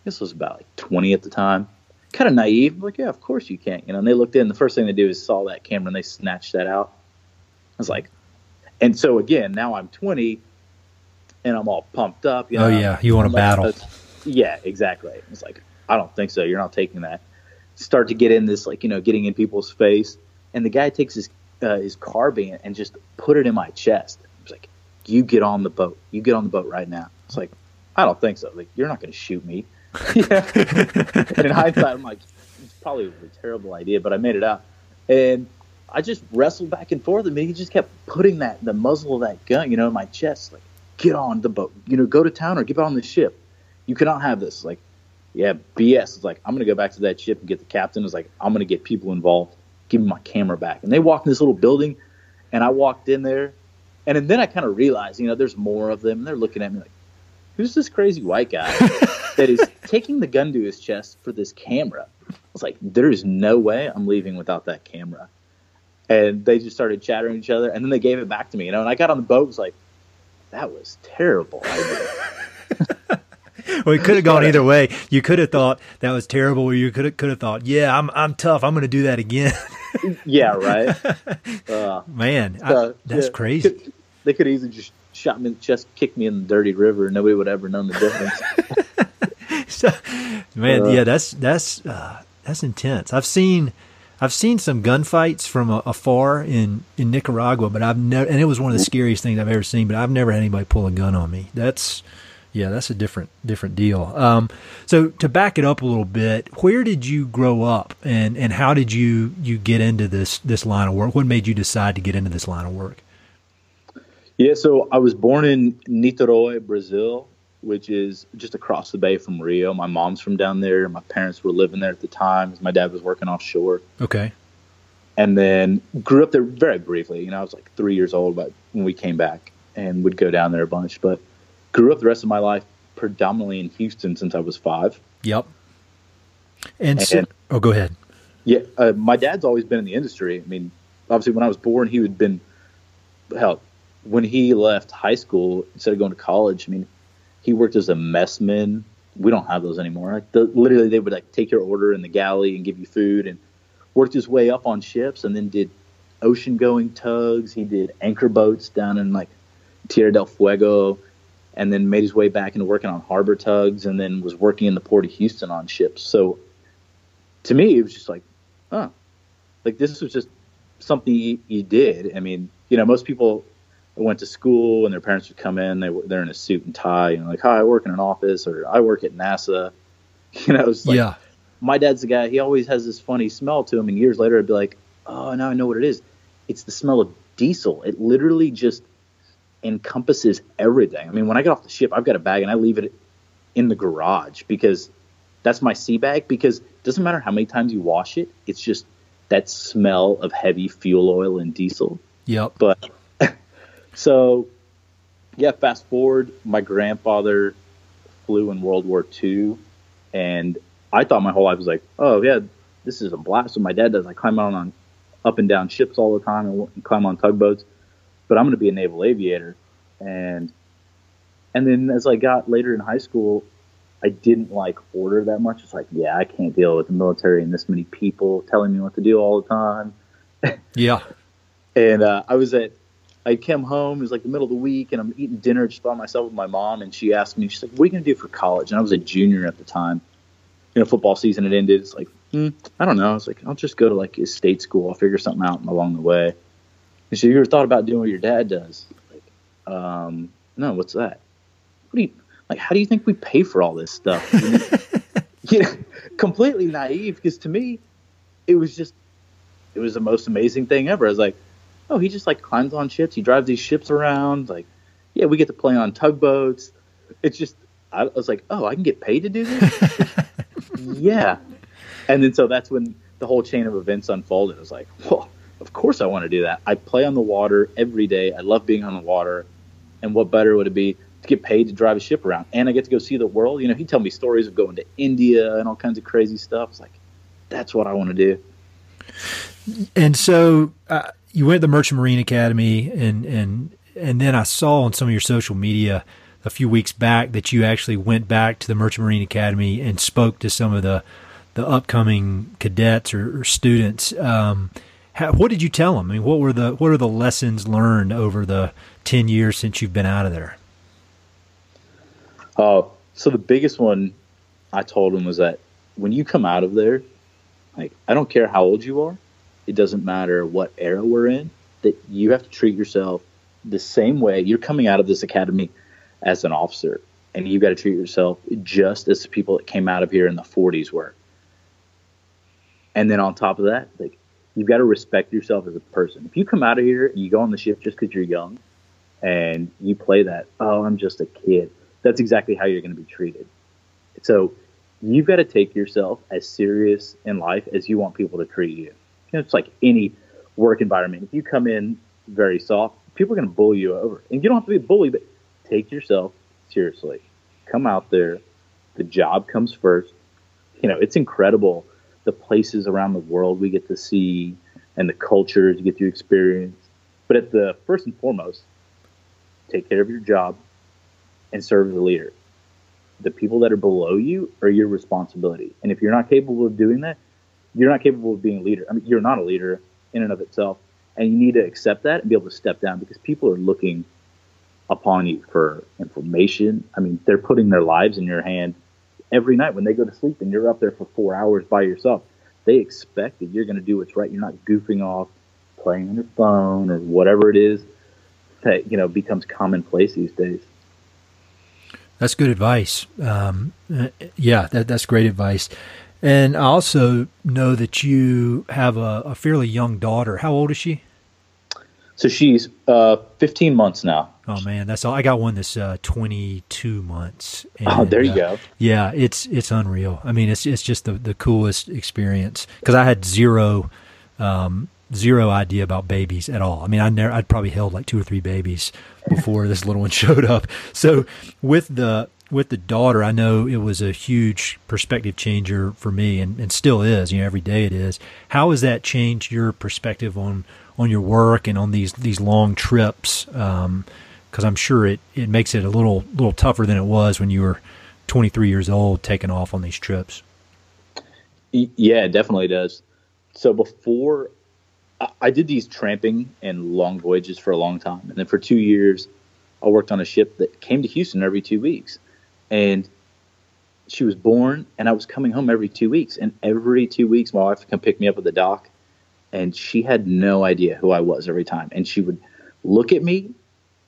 this was about like 20 at the time kind of naive. I'm like, yeah, of course you can't. You know, and they looked in. The first thing they do is saw that camera and they snatched that out. I was like, and so again, now I'm 20 and I'm all pumped up. You oh, know, oh yeah, you want to battle? Yeah, exactly. It's like I don't think so. You're not taking that. Start to get in this, like you know, getting in people's face, and the guy takes his uh, his carbine and just put it in my chest. It's like, you get on the boat. You get on the boat right now. It's like, I don't think so. Like, you're not going to shoot me. Yeah. and in hindsight, I'm like, it's probably a terrible idea, but I made it out. And I just wrestled back and forth, and he just kept putting that the muzzle of that gun, you know, in my chest, like, get on the boat, you know, go to town or get on the ship. You cannot have this. Like, yeah, BS. It's like I'm gonna go back to that ship and get the captain. It's like I'm gonna get people involved. Give me my camera back. And they walked in this little building, and I walked in there, and, and then I kind of realized, you know, there's more of them. And they're looking at me like, who's this crazy white guy that is taking the gun to his chest for this camera? I was like, there is no way I'm leaving without that camera. And they just started chattering each other, and then they gave it back to me. You know, and I got on the boat, was like, that was terrible. well, it could have gone either way. You could have thought that was terrible, or you could have could have thought, "Yeah, I'm I'm tough. I'm going to do that again." yeah, right. Uh, Man, I, that's yeah, crazy. Could, they could easily just shot me in the chest, kicked me in the dirty river, and nobody would ever know the difference. so, man, uh, yeah, that's that's uh, that's intense. I've seen I've seen some gunfights from afar in in Nicaragua, but I've never, and it was one of the scariest things I've ever seen. But I've never had anybody pull a gun on me. That's yeah, that's a different different deal. Um, so to back it up a little bit, where did you grow up, and and how did you you get into this this line of work? What made you decide to get into this line of work? Yeah, so I was born in Niterói, Brazil, which is just across the bay from Rio. My mom's from down there. My parents were living there at the time. My dad was working offshore. Okay. And then grew up there very briefly. You know, I was like three years old but when we came back and would go down there a bunch. But grew up the rest of my life predominantly in Houston since I was five. Yep. And, and so, oh, go ahead. Yeah, uh, my dad's always been in the industry. I mean, obviously, when I was born, he had been hell when he left high school instead of going to college. I mean, he worked as a messman. We don't have those anymore. Like the, literally, they would like take your order in the galley and give you food, and worked his way up on ships, and then did ocean going tugs. He did anchor boats down in like Tierra del Fuego, and then made his way back into working on harbor tugs, and then was working in the port of Houston on ships. So to me, it was just like, huh, like this was just something he did. I mean, you know, most people went to school and their parents would come in, they were they're in a suit and tie, and like, hi, I work in an office or I work at NASA. You know, it's like, yeah. my dad's the guy, he always has this funny smell to him. And years later, I'd be like, oh, now I know what it is. It's the smell of diesel. It literally just encompasses everything. I mean, when I get off the ship, I've got a bag and I leave it in the garage because that's my sea bag because it doesn't matter how many times you wash it, it's just that smell of heavy fuel oil and diesel. Yep. But so yeah, fast forward, my grandfather flew in World War II and I thought my whole life was like, oh yeah, this is a blast. So my dad does, I climb out on up and down ships all the time and climb on tugboats. But I'm going to be a naval aviator, and and then as I got later in high school, I didn't like order that much. It's like, yeah, I can't deal with the military and this many people telling me what to do all the time. Yeah. and uh, I was at, I came home. It was like the middle of the week, and I'm eating dinner just by myself with my mom. And she asked me, she's like, "What are you gonna do for college?" And I was a junior at the time. You know, football season had ended. It's like, hmm, I don't know. I was like, I'll just go to like a state school. I'll figure something out along the way. And she, you ever thought about doing what your dad does? Like, um, no, what's that? What do you like? How do you think we pay for all this stuff? you know, completely naive because to me, it was just, it was the most amazing thing ever. I was like, oh, he just like climbs on ships. He drives these ships around. Like, yeah, we get to play on tugboats. It's just, I was like, oh, I can get paid to do this. yeah. And then so that's when the whole chain of events unfolded. I was like, well, of course I want to do that. I play on the water every day. I love being on the water. And what better would it be to get paid to drive a ship around? And I get to go see the world. You know, he'd tell me stories of going to India and all kinds of crazy stuff. It's like, that's what I want to do. And so uh, you went to the Merchant Marine Academy, and and and then I saw on some of your social media a few weeks back that you actually went back to the Merchant Marine Academy and spoke to some of the the upcoming cadets or, or students. Um, how, what did you tell them? I mean, what were the what are the lessons learned over the ten years since you've been out of there? Uh, so the biggest one I told them was that when you come out of there, like I don't care how old you are, it doesn't matter what era we're in, that you have to treat yourself the same way. You're coming out of this academy as an officer, and you've got to treat yourself just as the people that came out of here in the 40s were. And then on top of that, like you've got to respect yourself as a person. If you come out of here and you go on the ship just because you're young and you play that, oh, I'm just a kid, that's exactly how you're going to be treated. So you've got to take yourself as serious in life as you want people to treat you. Know, it's like any work environment. If you come in very soft, people are going to bully you over. And you don't have to be a bully, but take yourself seriously. Come out there. The job comes first. You know, it's incredible the places around the world we get to see and the cultures you get to experience. But at the first and foremost, take care of your job and serve as a leader. The people that are below you are your responsibility. And if you're not capable of doing that, you're not capable of being a leader. I mean, you're not a leader in and of itself. And you need to accept that and be able to step down because people are looking upon you for information. I mean, they're putting their lives in your hand every night when they go to sleep and you're up there for four hours by yourself. They expect that you're going to do what's right. You're not goofing off, playing on your phone or whatever it is that you know becomes commonplace these days. That's good advice. Um, yeah, that, that's great advice. And I also know that you have a, a fairly young daughter. How old is she? So she's uh, 15 months now. Oh man, that's all. I got one that's uh, 22 months. And, oh, there you uh, go. Yeah, it's it's unreal. I mean, it's it's just the the coolest experience because I had zero um, zero idea about babies at all. I mean, I never I'd probably held like two or three babies before this little one showed up. So with the with the daughter, I know it was a huge perspective changer for me, and, and still is. You know, every day it is. How has that changed your perspective on on your work and on these these long trips? Because um, I'm sure it, it makes it a little little tougher than it was when you were 23 years old taking off on these trips. Yeah, it definitely does. So before I did these tramping and long voyages for a long time, and then for two years, I worked on a ship that came to Houston every two weeks, and she was born, and I was coming home every two weeks, and every two weeks, my wife would come pick me up at the dock, and she had no idea who I was every time. And she would look at me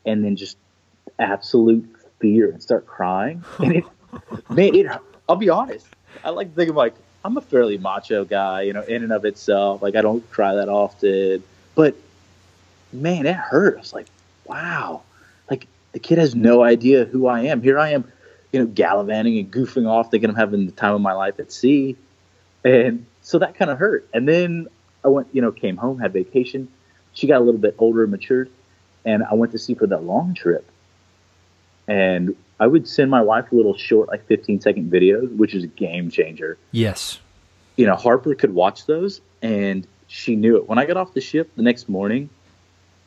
and then just absolute fear and start crying. And it, man, it, I'll be honest. I like to think of like, I'm a fairly macho guy, you know, in and of itself. Like, I don't cry that often. But man, it hurt. I was like, wow. Like, the kid has no idea who I am. Here I am, you know, gallivanting and goofing off, thinking I'm having the time of my life at sea. And so that kind of hurt. And then I went, you know, came home, had vacation. She got a little bit older and matured. And I went to sea for that long trip. And I would send my wife a little short, like 15 second videos, which is a game changer. Yes. You know, Harper could watch those and she knew it. When I got off the ship the next morning,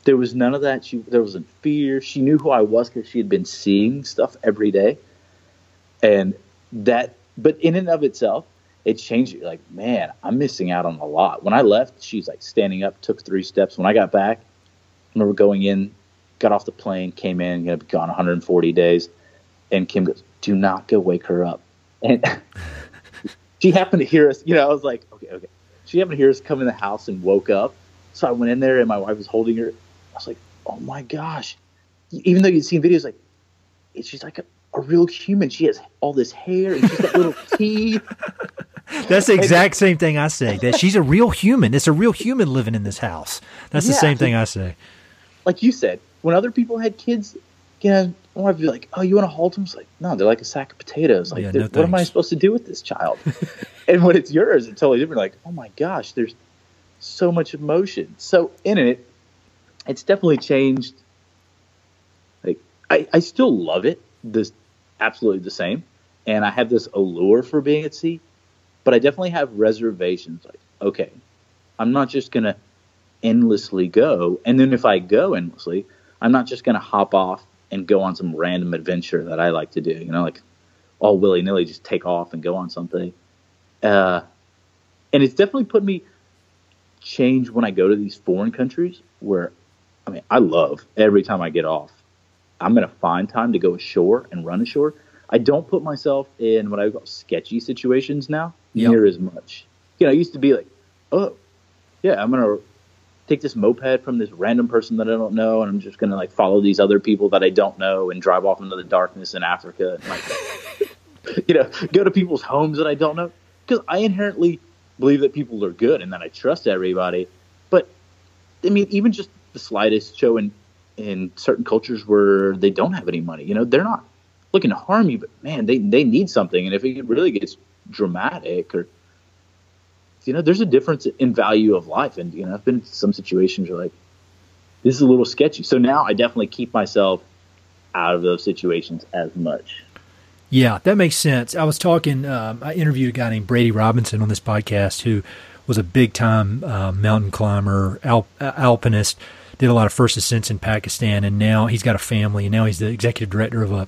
there was none of that. She there wasn't fear. She knew who I was because she had been seeing stuff every day, and that. But in and of itself, it changed. Like, man, I'm missing out on a lot. When I left, she's like standing up, took three steps. When I got back, I remember going in, got off the plane, came in, gonna be gone 140 days, and Kim goes, "Do not go wake her up." And she happened to hear us. You know, I was like, "Okay, okay." She happened to hear us come in the house and woke up. So I went in there, and my wife was holding her. I was like, "Oh my gosh!" Even though you'd seen videos, like she's like a, a real human. She has all this hair and she's got little teeth. That's the exact same thing I say. That she's a real human. It's a real human living in this house. That's the same thing I say. like you said, when other people had kids, you know, would be like, "Oh, you want to hold them?" It's like, no, they're like a sack of potatoes. Like, Yeah, no what am I supposed to do with this child? and when it's yours, it's totally different. Like, oh my gosh, there's so much emotion. So in it, it's definitely changed. Like, I, I still love it. This absolutely the same, and I have this allure for being at sea, but I definitely have reservations. Like, okay, I'm not just gonna endlessly go. And then if I go endlessly, I'm not just going to hop off and go on some random adventure that I like to do, you know, like all willy nilly, just take off and go on something. Uh, and it's definitely put me change when I go to these foreign countries where, I mean, I love every time I get off. I'm going to find time to go ashore and run ashore. I don't put myself in what I call sketchy situations now Yep. near as much. You know, I used to be like, oh, yeah, I'm going to take this moped from this random person that I don't know, and I'm just gonna like follow these other people that I don't know and drive off into the darkness in Africa, and like, you know, go to people's homes that I don't know, because I inherently believe that people are good and that I trust everybody. But I mean, even just the slightest show in in certain cultures where they don't have any money, you know, they're not looking to harm you, but man, they they need something, and if it really gets dramatic or you know, there's a difference in value of life. And, you know, I've been in some situations where like, this is a little sketchy. So now I definitely keep myself out of those situations as much. Yeah, that makes sense. I was talking. Um, I interviewed a guy named Brady Robinson on this podcast who was a big time uh, mountain climber, alp, uh, alpinist. Did a lot of first ascents in Pakistan, and now he's got a family. And now he's the executive director of a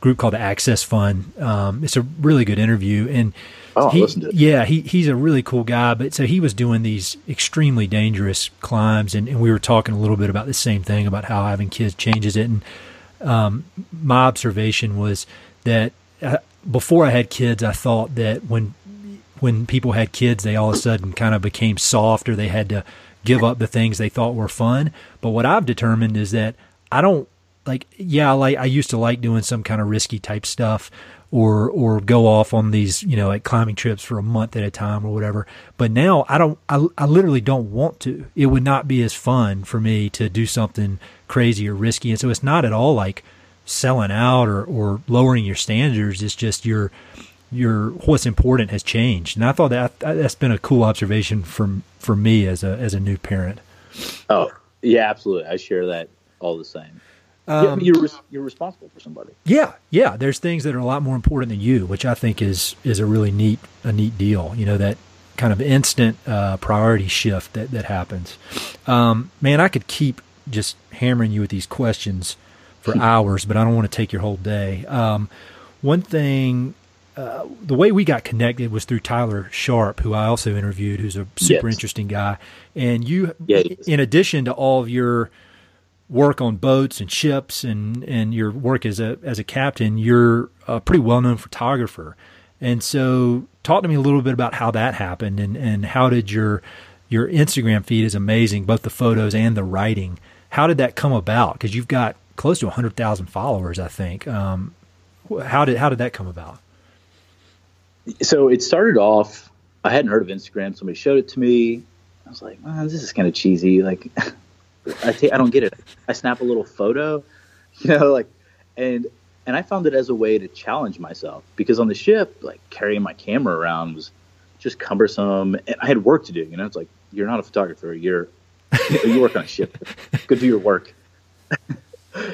group called the Access Fund. Um, it's a really good interview, and Oh, he, yeah, he he's a really cool guy. But so he was doing these extremely dangerous climbs, and, and we were talking a little bit about the same thing about how having kids changes it. And um, my observation was that uh, before I had kids, I thought that when when people had kids, they all of a sudden kind of became soft, or they had to give up the things they thought were fun. But what I've determined is that I don't like. Yeah, I like I used to like doing some kind of risky type stuff, or or go off on these you know like climbing trips for a month at a time or whatever. But now I don't. I, I literally don't want to. It would not be as fun for me to do something crazy or risky, and so it's not at all like selling out or, or lowering your standards. It's just your your what's important has changed, and I thought that that's been a cool observation from for me as a as a new parent. Oh, yeah, absolutely. I share that all the same. yeah, Um, you're, res- you're responsible for somebody. Yeah, yeah. There's things that are a lot more important than you, which I think is is a really neat a neat deal. You know that kind of instant uh, priority shift that that happens. Um, man, I could keep just hammering you with these questions for hours, but I don't want to take your whole day. Um, one thing. Uh, the way we got connected was through Tyler Sharp, who I also interviewed, who's a super Yes. interesting guy. And you, Yeah, in addition to all of your work on boats and ships and, and your work as a as a captain, you're a pretty well known photographer. And so talk to me a little bit about how that happened and, and how did your your Instagram feed is amazing, both the photos and the writing. How did that come about? Because you've got close to hundred thousand followers, I think. Um, how did how did that come about? So it started off, I hadn't heard of Instagram. Somebody showed it to me. I was like, "Man, this is kind of cheesy. Like, I I don't get it. I snap a little photo, you know, like, and and I found it as a way to challenge myself because on the ship, like carrying my camera around was just cumbersome, and I had work to do. You know, it's like you're not a photographer, you're you work on a ship, go do your work.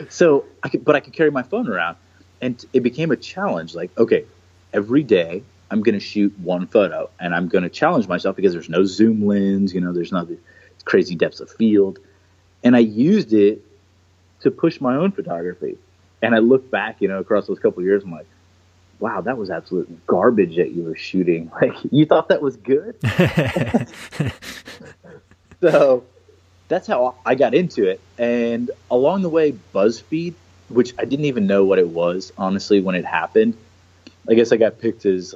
so I could, but I could carry my phone around, and it became a challenge. Like, okay, every day I'm going to shoot one photo, and I'm going to challenge myself because there's no zoom lens, you know, there's not crazy depths of field, and I used it to push my own photography. And I look back, you know, across those couple years, I'm like, wow, that was absolute garbage that you were shooting. Like, you thought that was good? so that's how I got into it. And along the way, BuzzFeed, which I didn't even know what it was, honestly, when it happened. I guess I got picked as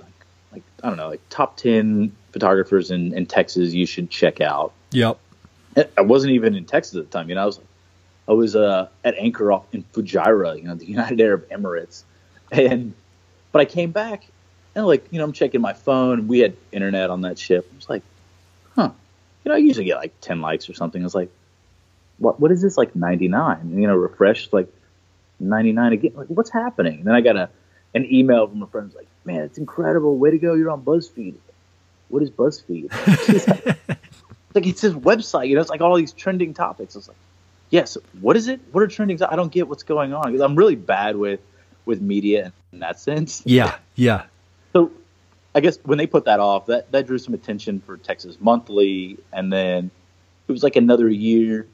like, I don't know, like top ten photographers in, in Texas you should check out. Yep. I wasn't even in Texas at the time. You know, I was I was uh, at anchor off in Fujairah, you know, the United Arab Emirates, and but I came back and like you know I'm checking my phone. We had internet on that ship. I was like, huh, you know, I usually get like ten likes or something. I was like, what what is this like 99? you know, refresh like 99 again. Like what's happening? And then I got a an email from a friend like, man, it's incredible. Way to go! You're on BuzzFeed. What is BuzzFeed? like it's this website. You know, it's like all these trending topics. It's like, yes, what is it? What are trending? I don't get what's going on because I'm really bad with with media in that sense. Yeah, yeah. So I guess when they put that off, that that drew some attention for Texas Monthly, and then it was like another year.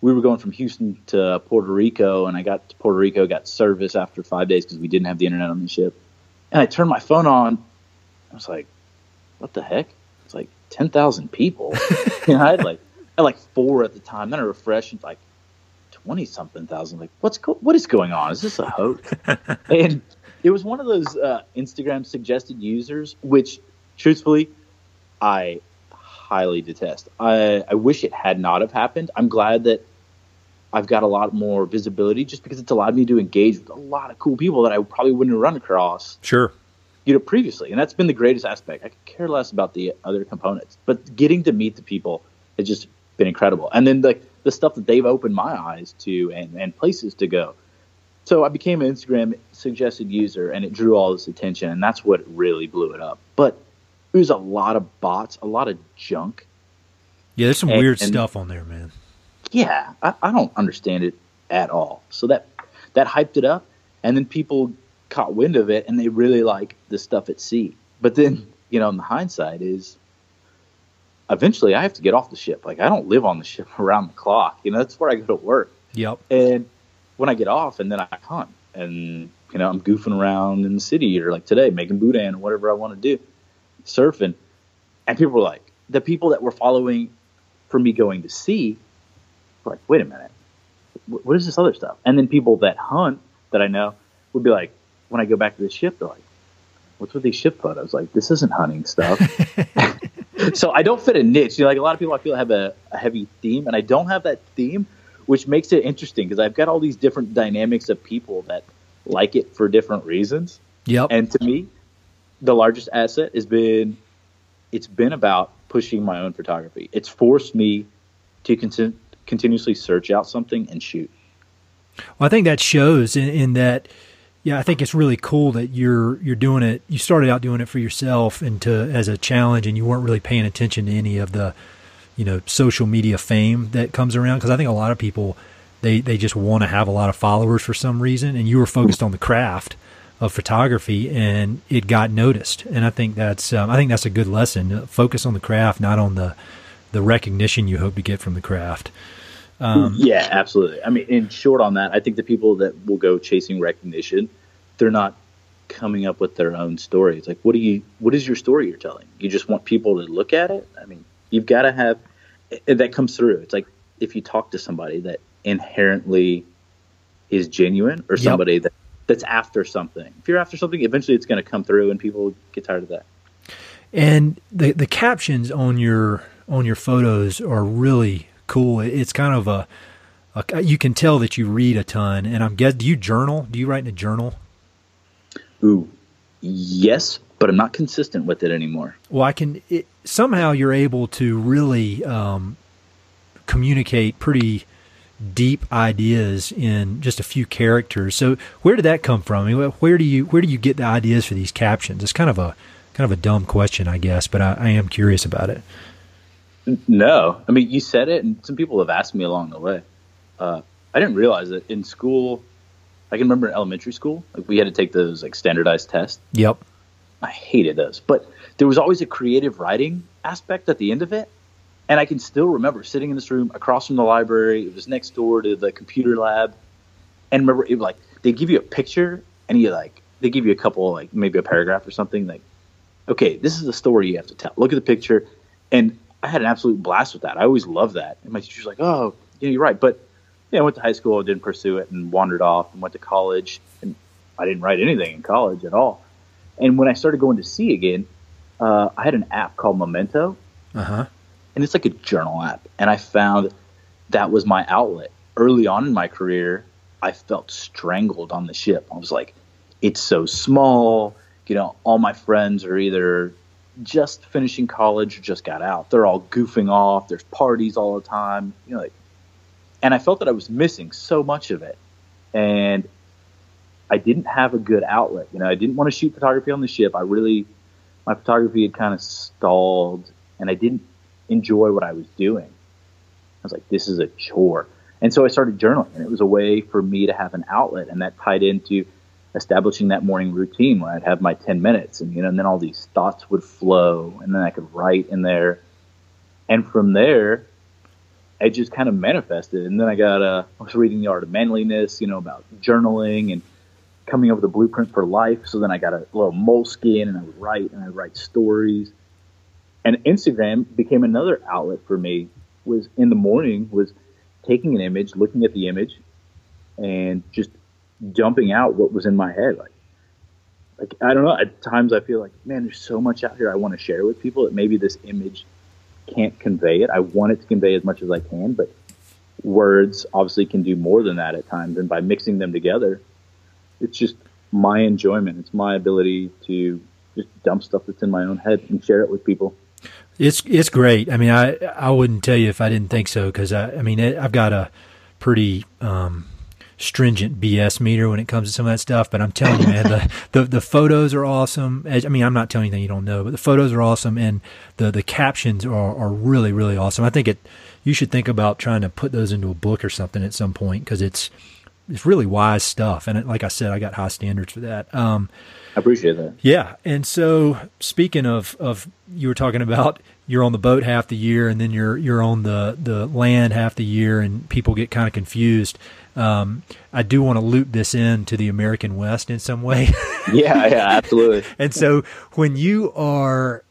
We were going from Houston to Puerto Rico, and I got to Puerto Rico, got service after five days because we didn't have the internet on the ship. And I turned my phone on. I was like, "What the heck?" It's like ten thousand people. you know, I had like I had like four at the time. Then I refreshed, and it's like twenty something thousand. Like, what's go- what is going on? Is this a hoax? and it was one of those uh, Instagram suggested users, which truthfully, I highly detest. I, I wish it had not have happened. I'm glad that I've got a lot more visibility just because it's allowed me to engage with a lot of cool people that I probably wouldn't have run across. Sure. You know, previously, and that's been the greatest aspect. I could care less about the other components, but getting to meet the people has just been incredible. And then like the stuff that they've opened my eyes to and, and places to go. So I became an Instagram suggested user and it drew all this attention and that's what really blew it up. But it was a lot of bots, a lot of junk. Yeah, there's some and, weird and, stuff on there, man. Yeah, I, I don't understand it at all. So that that hyped it up and then people caught wind of it and they really like the stuff at sea. But then, you know, in the hindsight is eventually I have to get off the ship. Like I don't live on the ship around the clock. You know, that's where I go to work. Yep. And when I get off and then I hunt and you know, I'm goofing around in the city or like today making boudin or whatever I want to do, surfing. And people were like, the people that were following for me going to sea were like, wait a minute, what is this other stuff? And then people that hunt that I know would be like, when I go back to the ship, they're like, what's with these ship photos? Like, this isn't hunting stuff. so I don't fit a niche. You know, like a lot of people I feel have a, a heavy theme, and I don't have that theme, which makes it interesting because I've got all these different dynamics of people that like it for different reasons. Yep. And to me, the largest asset has been it's been about pushing my own photography. It's forced me to con- continuously search out something and shoot. Well, I think that shows in, in that yeah, I think it's really cool that you're you're doing it. You started out doing it for yourself and to as a challenge, and you weren't really paying attention to any of the, you know, social media fame that comes around. Because I think a lot of people they they just want to have a lot of followers for some reason, and you were focused on the craft of photography, and it got noticed. And I think that's um, I think that's a good lesson. Focus on the craft, not on the the recognition you hope to get from the craft. Um, yeah, absolutely. I mean, in short on that, I think the people that will go chasing recognition, they're not coming up with their own stories. Like, what do you, what is your story you're telling? You just want people to look at it. I mean, you've got to have that comes through. It's like if you talk to somebody that inherently is genuine or somebody yep. that that's after something. If you're after something, eventually it's going to come through, and people get tired of that. And the the captions on your on your photos are really cool. It's kind of a, a you can tell that you read a ton. And I'm guess do you journal? Do you write in a journal? Ooh, yes, but I'm not consistent with it anymore. Well, I can it, somehow you're able to really um, communicate pretty deep ideas in just a few characters. So where did that come from? I mean, where do you where do you get the ideas for these captions? It's kind of a kind of a dumb question, I guess, but I, I am curious about it. No, I mean you said it, and some people have asked me along the way. Uh, I didn't realize that in school. I can remember in elementary school, like we had to take those like standardized tests. Yep. I hated those, but there was always a creative writing aspect at the end of it, and I can still remember sitting in this room across from the library. It was next door to the computer lab, and remember it was like they give you a picture, and you like they give you a couple like maybe a paragraph or something like, okay, this is the story you have to tell. Look at the picture, and I had an absolute blast with that. I always loved that, and my teacher's like, oh, yeah, you're right, but yeah, I went to high school, didn't pursue it, and wandered off, and went to college, and I didn't write anything in college at all. And when I started going to sea again, uh, I had an app called Momento, Uh-huh. And it's like a journal app. And I found that was my outlet. Early on in my career, I felt strangled on the ship. I was like, it's so small. You know, all my friends are either just finishing college or just got out. They're all goofing off. There's parties all the time. You know, like, and I felt that I was missing so much of it. And I didn't have a good outlet. You know, I didn't want to shoot photography on the ship. I really, my photography had kind of stalled, and I didn't enjoy what I was doing. I was like, this is a chore. And so I started journaling, and it was a way for me to have an outlet, and that tied into establishing that morning routine where I'd have my 10 minutes, and you know, and then all these thoughts would flow, and then I could write in there. And from there, it just kind of manifested. And then I got, uh, I was reading The Art of Manliness, you know, about journaling and coming up with a blueprint for life. So then I got a little moleskin and I would write and I would write stories. And Instagram became another outlet for me was in the morning was taking an image, looking at the image and just dumping out what was in my head. Like, like I don't know. At times I feel like, man, there's so much out here I want to share with people that maybe this image can't convey it. I want it to convey as much as I can, but words obviously can do more than that at times. And by mixing them together, it's just my enjoyment. It's my ability to just dump stuff that's in my own head and share it with people. It's it's great. I mean, I I wouldn't tell you if I didn't think so because I I mean it, I've got a pretty um, stringent BS meter when it comes to some of that stuff. But I'm telling you, man, the, the the photos are awesome. I mean, I'm not telling you anything you don't know, but the photos are awesome, and the the captions are are really really awesome. I think it. You should think about trying to put those into a book or something at some point because it's it's really wise stuff. And it, like I said, I got high standards for that. Um, I appreciate that. yeah. And so speaking of, of, you were talking about you're on the boat half the year and then you're, you're on the, the land half the year and people get kind of confused. Um, I do want to loop this in to the American West in some way. Yeah, yeah, absolutely. and so when you are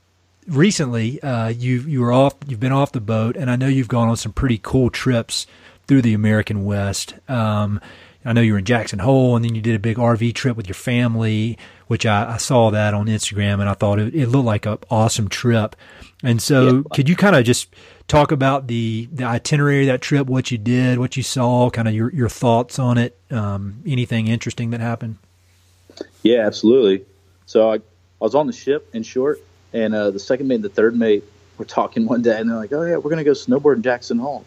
recently, uh, you, you were off, you've been off the boat and I know you've gone on some pretty cool trips through the American West. Um, I know you were in Jackson Hole, and then you did a big RV trip with your family, which I, I saw that on Instagram, and I thought it, it looked like an awesome trip. And so, Yeah. could you kind of just talk about the the itinerary of that trip, what you did, what you saw, kind of your your thoughts on it, um, anything interesting that happened? Yeah, absolutely. So I, I was on the ship in short, and uh, the second mate and the third mate were talking one day, and they're like, "Oh yeah, we're gonna go snowboard in Jackson Hole."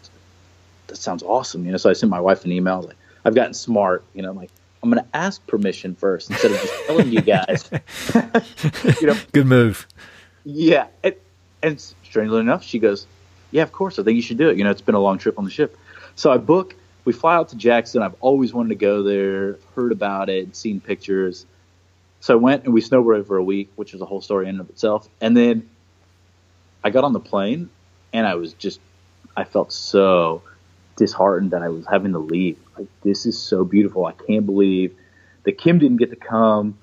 That sounds awesome, you know. So I sent my wife an email. Like, "I've gotten smart, you know." I'm like, "I'm gonna ask permission first instead of just telling you guys." you know, Good move. yeah. And, and strangely enough, she goes, "Yeah, of course. I think you should do it. You know, it's been a long trip on the ship." So I book. We fly out to Jackson. I've always wanted to go there. Heard about it. Seen pictures. So I went and we snowboarded for a week, which is a whole story in and of itself. And then I got on the plane, and I was just, I felt so disheartened that I was having to leave. Like this is so beautiful. I can't believe that Kim didn't get to come,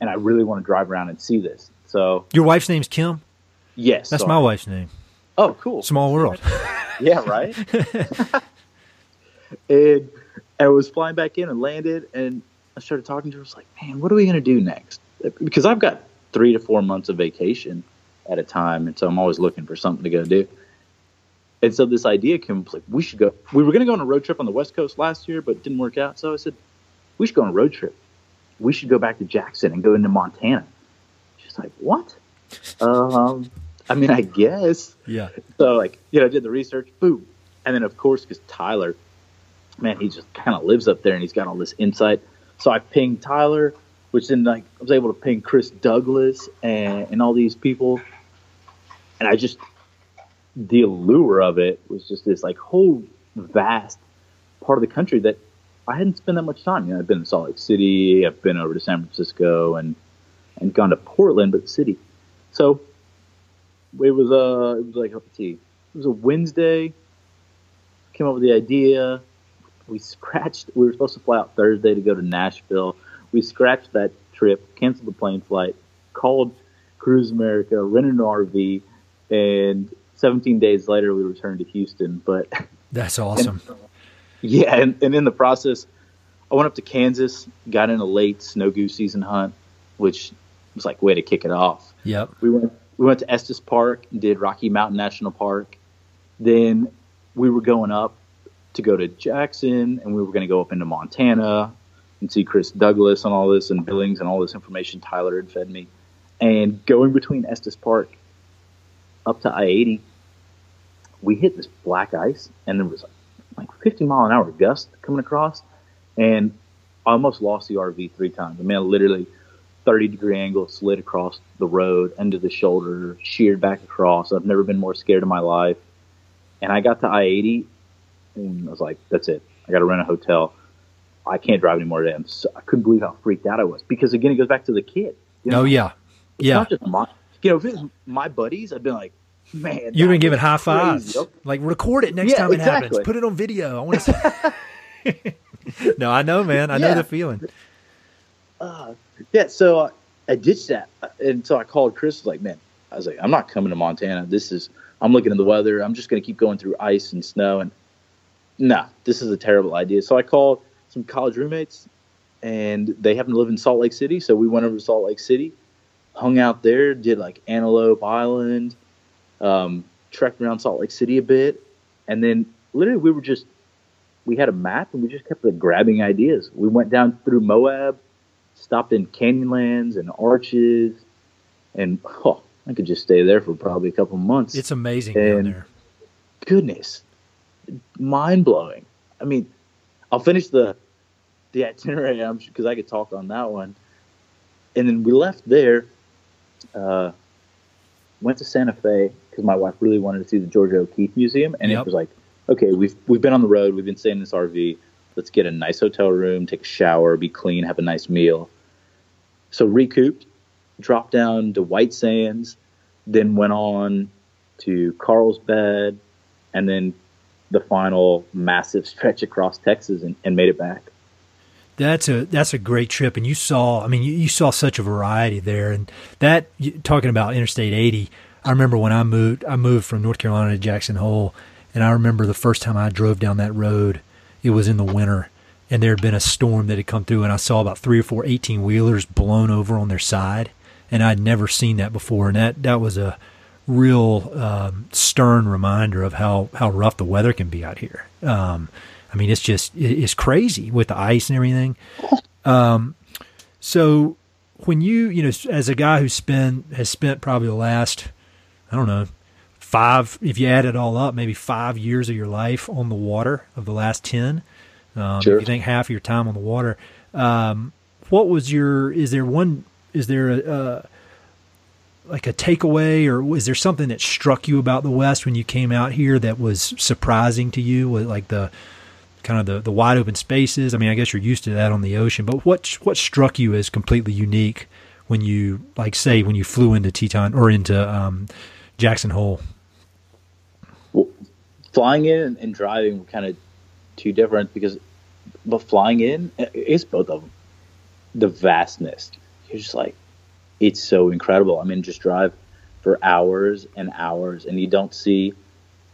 and I really want to drive around and see this. So Your wife's name's Kim. yes, That's so- my wife's name. Oh, cool. Small world. Yeah, right. and I was flying back in and landed, and I started talking to her. I was like, "Man, what are we gonna do next?" Because I've got three to four months of vacation at a time, and so I'm always looking for something to go do. And so this idea came like, we should go. We were gonna go on a road trip on the West Coast last year, but it didn't work out. So I said, we should go on a road trip. We should go back to Jackson and go into Montana. She's like, what? um, I mean, I guess. yeah. So like, you know, I did the research, boom, and then of course, because Tyler, man, he just kind of lives up there and he's got all this insight. So I pinged Tyler, which then like I was able to ping Chris Douglas and, and all these people, and I just the allure of it was just this like whole vast part of the country that I hadn't spent that much time. You know, I've been in Salt Lake City, I've been over to San Francisco, and and gone to Portland, but the city. So it was a it was like let's see, it was a Wednesday. Came up with the idea. We scratched. We were supposed to fly out Thursday to go to Nashville. We scratched that trip, canceled the plane flight, called Cruise America, rented an RV, and 17 days later we returned to Houston. But that's awesome. And, yeah, and, and in the process, I went up to Kansas, got in a late snow goose season hunt, which was like way to kick it off. Yep. We went we went to Estes Park and did Rocky Mountain National Park. Then we were going up to go to Jackson, and we were going to go up into Montana and see Chris Douglas and all this and Billings and all this information Tyler had fed me. And going between Estes Park up to I 80, we hit this black ice, and there was like 50 mile an hour gust coming across, and I almost lost the RV three times. I mean, I literally 30 degree angle slid across the road, under the shoulder, sheared back across. I've never been more scared in my life. And I got to I 80 and I was like, that's it. I got to rent a hotel. I can't drive anymore today. So, I couldn't believe how freaked out I was because again, it goes back to the kid. You oh, know? Oh yeah. It's yeah. Not just my, you know, if it was my buddies, I'd been like, man, you've been giving high fives. Like record it next yeah, time it exactly. happens. Put it on video. I want to see. no, I know, man. I Yeah. know the feeling. uh, yeah, so uh, I ditched that, and so I called Chris. Like, man, I was like, I'm not coming to Montana. This is, I'm looking at the weather. I'm just going to keep going through ice and snow, and nah, this is a terrible idea. So I called some college roommates, and they happen to live in Salt Lake City. So we went over to Salt Lake City, hung out there, did like Antelope Island, um, trekked around Salt Lake City a bit, and then literally we were just, we had a map and we just kept like, grabbing ideas. We went down through Moab stopped in Canyonlands and Arches, and oh, I could just stay there for probably a couple months. It's amazing down And- there. Goodness, mind blowing. I mean, I'll finish the the itinerary because I could talk on that one, and then we left there. Uh, went to Santa Fe because my wife really wanted to see the Georgia O'Keeffe Museum, and Yep. it was like, okay, we've we've been on the road, we've been staying in this RV. Let's get a nice hotel room, take a shower, be clean, have a nice meal. So recouped, dropped down to White Sands, then went on to Carlsbad, and then the final massive stretch across Texas and, and made it back. That's a that's a great trip, and you saw. I mean, you, you saw such a variety there, and that talking about Interstate 80. I remember when I moved. I moved from North Carolina to Jackson Hole, and I remember the first time I drove down that road. It was in the winter, and there had been a storm that had come through, and I saw about three or four 18 wheelers blown over on their side, and I'd never seen that before, and that that was a real um, stern reminder of how how rough the weather can be out here. Um, I mean, it's just it's crazy with the ice and everything. Um, so when you you know as a guy who spent has spent probably the last I don't know five if you add it all up maybe five years of your life on the water of the last ten. Um, Sure. If you think half of your time on the water, um, what was your? Is there one? Is there a, uh like a takeaway, or is there something that struck you about the West when you came out here that was surprising to you? Was like the kind of the, the wide open spaces? I mean, I guess you're used to that on the ocean, but what what struck you as completely unique when you like say when you flew into Teton or into um, Jackson Hole? Flying in and driving were kind of two different because, but flying in, it's both of them. The vastness. You're just like, it's so incredible. I mean, just drive for hours and hours, and you don't see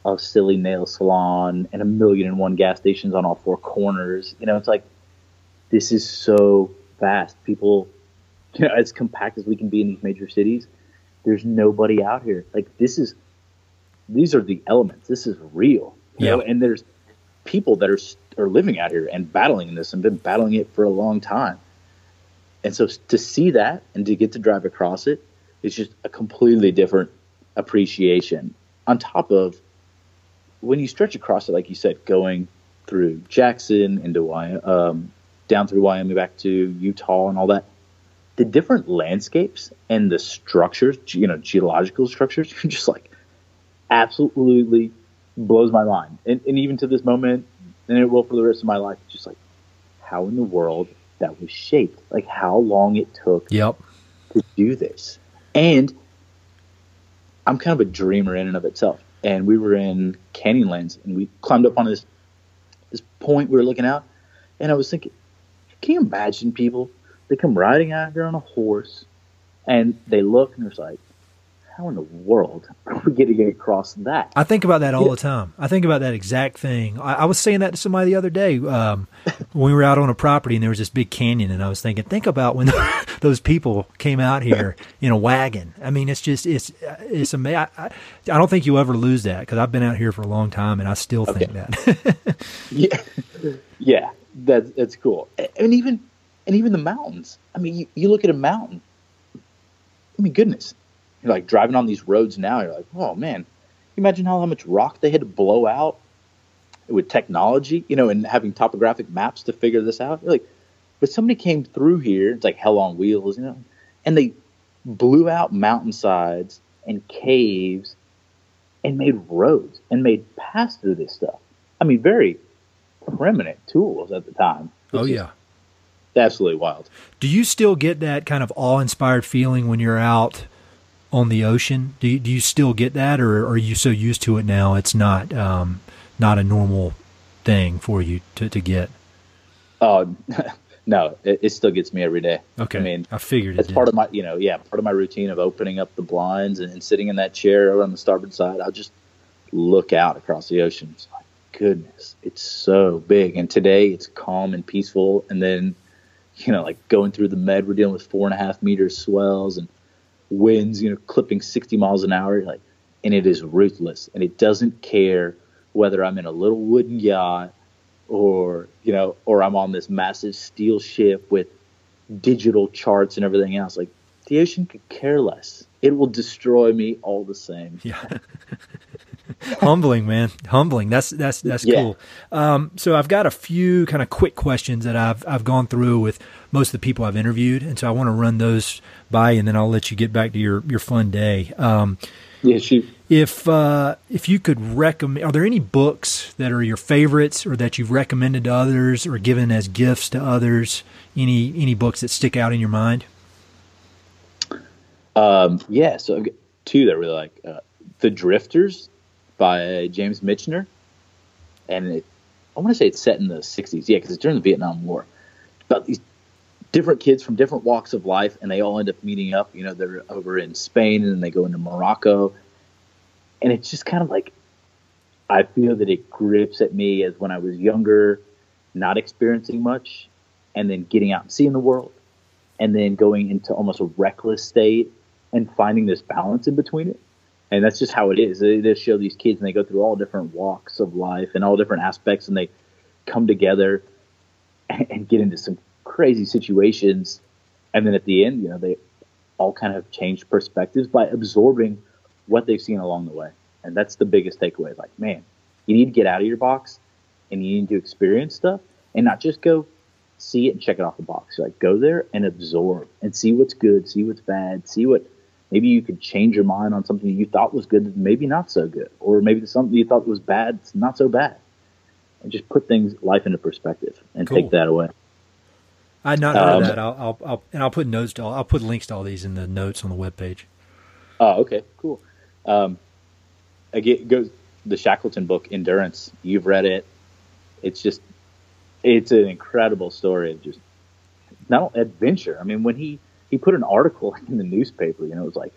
a silly nail salon and a million and one gas stations on all four corners. You know, it's like, this is so vast. People, you know, as compact as we can be in these major cities, there's nobody out here. Like, this is these are the elements. This is real. You Yeah. know, and there's people that are are living out here and battling in this and been battling it for a long time. And so to see that and to get to drive across it, it is just a completely different appreciation. On top of when you stretch across it, like you said, going through Jackson into Wyoming, um, down through Wyoming back to Utah and all that. The different landscapes and the structures, you know, geological structures, just like absolutely blows my mind. And, and even to this moment, and it will for the rest of my life, just like how in the world that was shaped, like how long it took yep. to do this. And I'm kind of a dreamer in and of itself. And we were in Canyonlands and we climbed up on this this point we were looking out and I was thinking, can you imagine people? They come riding out here on a horse and they look and they're like, how in the world are we getting across that? I think about that all yeah. the time. I think about that exact thing. I, I, was saying that to somebody the other day um, when we were out on a property and there was this big canyon, and I was thinking, think about when those people came out here in a wagon. I mean, it's just it's it's amazing. I, I, I don't think you'll ever lose that because I've been out here for a long time, and I still okay. think that. yeah, yeah, that's that's cool. And even and even the mountains. I mean, you, you look at a mountain. I mean, goodness, you're like driving on these roads now. You're like, oh man, imagine how, how much rock they had to blow out with technology, you know, and having topographic maps to figure this out. You're like, but somebody came through here. It's like hell on wheels, you know, and they blew out mountainsides and caves and made roads and made paths through this stuff. I mean, very primitive tools at the time. Oh yeah, absolutely wild. Do you still get that kind of awe-inspired feeling when you're out? On the ocean? Do you, do you still get that, or are you so used to it now it's not um, not a normal thing for you to, to get? Oh no, it, it, still gets me every day. Okay, I mean, I figured it's part of my you know yeah part of my routine of opening up the blinds and, and sitting in that chair over on the starboard side. I'll just look out across the ocean. It's like goodness, it's so big, and today it's calm and peaceful, and then you know like going through the med, we're dealing with four and a half meters swells and winds, you know, clipping 60 miles an hour, like, and it is ruthless, and it doesn't care whether I'm in a little wooden yacht or you know, or I'm on this massive steel ship with digital charts and everything else. Like the ocean could care less. It will destroy me all the same. Yeah. humbling, man. Humbling. That's that's that's yeah. cool. Um, so I've got a few kind of quick questions that I've I've gone through with most of the people I've interviewed, and so I want to run those by, and then I'll let you get back to your your fun day. Um, yeah, shoot. If uh, if you could recommend, are there any books that are your favorites, or that you've recommended to others, or given as gifts to others? Any any books that stick out in your mind? Um, yeah, so I've got two that I really like. Uh, the Drifters by James Michener, and it, I want to say it's set in the '60s. Yeah, because it's during the Vietnam War. About these different kids from different walks of life, and they all end up meeting up. You know, they're over in Spain, and then they go into Morocco, and it's just kind of like I feel that it grips at me as when I was younger, not experiencing much, and then getting out and seeing the world, and then going into almost a reckless state and finding this balance in between it and that's just how it is. They just show these kids, and they go through all different walks of life and all different aspects, and they come together and, and get into some crazy situations. And then at the end, you know, they all kind of change perspectives by absorbing what they've seen along the way. And that's the biggest takeaway. Like, man, you need to get out of your box and you need to experience stuff and not just go see it and check it off the box. Like, go there and absorb and see what's good, see what's bad, see what maybe you could change your mind on something you thought was good, maybe not so good, or maybe something you thought was bad, it's not so bad, and just put things life into perspective and cool. take that away. I not heard um, that. I'll, I'll, I'll, and I'll put notes to all, I'll put links to all these in the notes on the web page. Oh, okay, cool. Um, again, goes the Shackleton book, Endurance. You've read it. It's just, it's an incredible story of just not adventure. I mean, when he he put an article in the newspaper. You know, it was like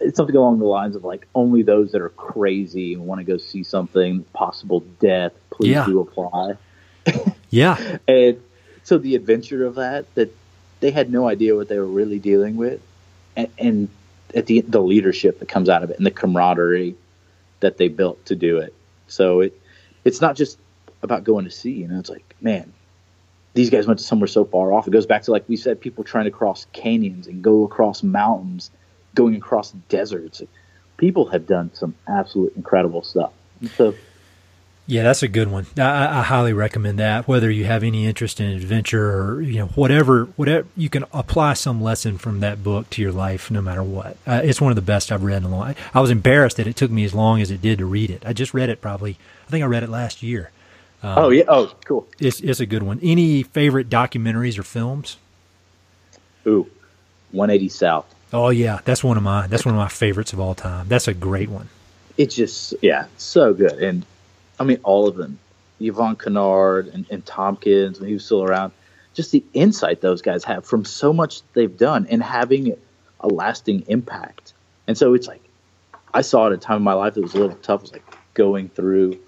it's something along the lines of like only those that are crazy and want to go see something, possible death, please yeah. do apply. yeah. And so the adventure of that, that they had no idea what they were really dealing with, and, and at the the leadership that comes out of it and the camaraderie that they built to do it. So it it's not just about going to sea. You know, it's like man, these guys went to somewhere so far off. It goes back to like we said, people trying to cross canyons and go across mountains, going across deserts. People have done some absolute incredible stuff. So Yeah, that's a good one. I, I, highly recommend that. Whether you have any interest in adventure or you know whatever, whatever you can apply some lesson from that book to your life, no matter what. Uh, it's one of the best I've read in a long. I was embarrassed that it took me as long as it did to read it. I just read it probably. I think I read it last year. Um, oh yeah. Oh, cool. It's it's a good one. Any favorite documentaries or films? Ooh, 180 South. Oh yeah, that's one of my that's one of my favorites of all time. That's a great one. It's just yeah, so good and I mean, all of them. Yvon Chouinard and, and Tompkins when he was still around. Just the insight those guys have from so much they've done and having a lasting impact. And so it's like I saw at a time in my life that was a little tough. It was like going through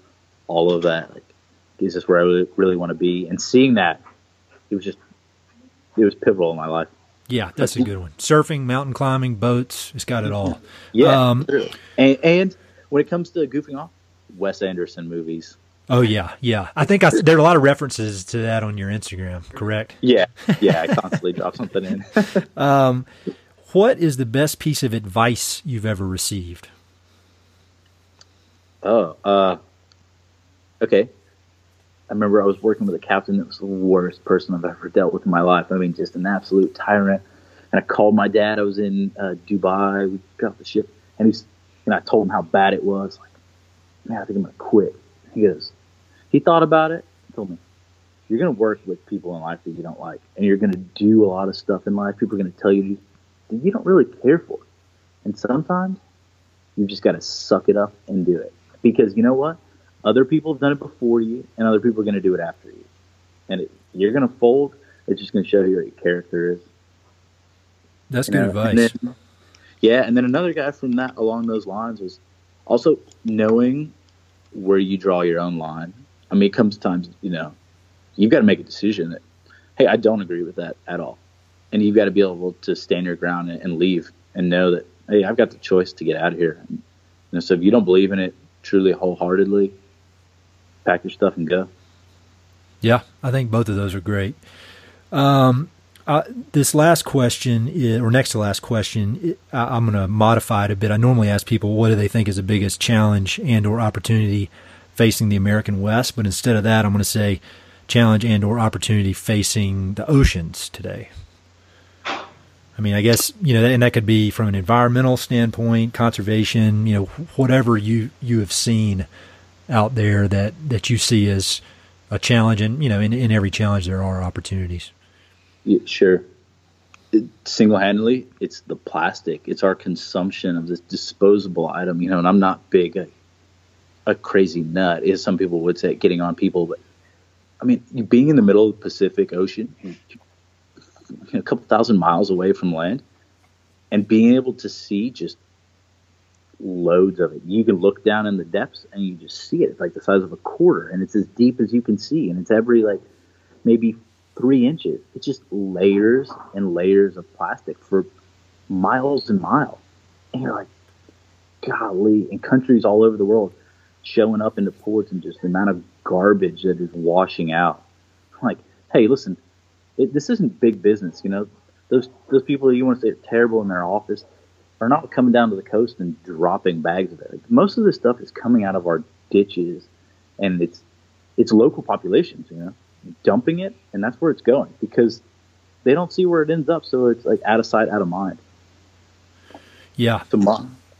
all of that. Like, is this where I really, really want to be? And seeing that, it was just it was pivotal in my life. Yeah, that's a good one. Surfing, mountain climbing, boats, it's got it all. Yeah. Um, and, and when it comes to goofing off, Wes Anderson movies. Oh yeah, yeah. I think I, there are a lot of references to that on your Instagram. Correct? Yeah, yeah. I constantly drop something in. um, what is the best piece of advice you've ever received? Oh, uh, okay. I remember I was working with a captain that was the worst person I've ever dealt with in my life. I mean, just an absolute tyrant. And I called my dad. I was in uh, Dubai. We got off the ship, and he's and I told him how bad it was. Like, man, I think I'm to quit. He goes, he thought about it, told me, you're to work with people in life that you don't like, and you're to do a lot of stuff in life. People are to tell you that you don't really care for. And sometimes you've just got to suck it up and do it. Because you know what? Other people have done it before you, and other people are going to do it after you. And it, you're going to fold. It's just going to show you what your character is. That's good advice. Then, yeah, and then another guy from that along those lines was also knowing where you draw your own line. I mean, it comes times, you know, you've got to make a decision that, hey, I don't agree with that at all. And you've got to be able to stand your ground and, and leave and know that, hey, I've got the choice to get out of here. And, you know, so if you don't believe in it truly wholeheartedly, pack your stuff and go. Yeah, I think both of those are great. Um, uh, this last question, is, or next to last question, I, am going to modify it a bit. I normally ask people what do they think is the biggest challenge and or opportunity facing the American West, but instead of that, I'm going to say challenge and or opportunity facing the oceans today. I mean, I guess you know, and that could be from an environmental standpoint, conservation, you know, whatever you you have seen out there that that you see as a challenge, and you know, in, in every challenge there are opportunities. Yeah, sure. Single handedly, it's the plastic. It's our consumption of this disposable item. You know, and I'm not big a, a crazy nut, as some people would say, getting on people. But I mean, being in the middle of the Pacific Ocean, a couple thousand miles away from land, and being able to see just loads of it. You can look down in the depths and you just see it. It's like the size of a quarter, and it's as deep as you can see, and it's every like maybe three inches. It's just layers and layers of plastic for miles and miles. And you're like, golly, in countries all over the world showing up into ports and just the amount of garbage that is washing out. I'm like, hey, listen, it, this isn't big business, you know. Those those people that you want to say are terrible in their office are not coming down to the coast and dropping bags of it. Like, most of this stuff is coming out of our ditches, and it's it's local populations, you know dumping it, and that's where it's going because they don't see where it ends up, so it's like out of sight, out of mind. Yeah,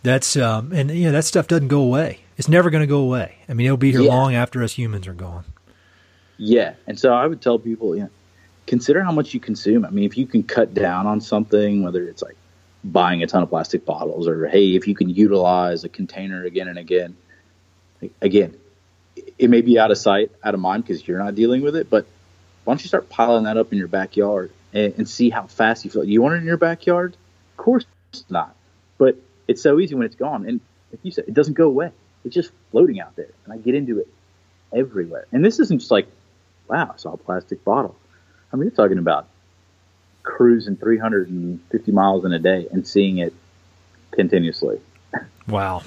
that's um, and you know that stuff doesn't go away. It's never going to go away. I mean, it'll be here yeah. long after us humans are gone. Yeah, and so I would tell people, you know, consider how much you consume. I mean, if you can cut down on something, whether it's like buying a ton of plastic bottles, or hey, if you can utilize a container again and again, again, it may be out of sight, out of mind because you're not dealing with it. But why don't you start piling that up in your backyard and, and see how fast you feel? You want it in your backyard? Of course not. But it's so easy when it's gone. And like you said, it doesn't go away. It's just floating out there. And I get into it everywhere. And this isn't just like, wow, I saw a plastic bottle. I mean, you're talking about cruising 350 miles in a day and seeing it continuously. Wow.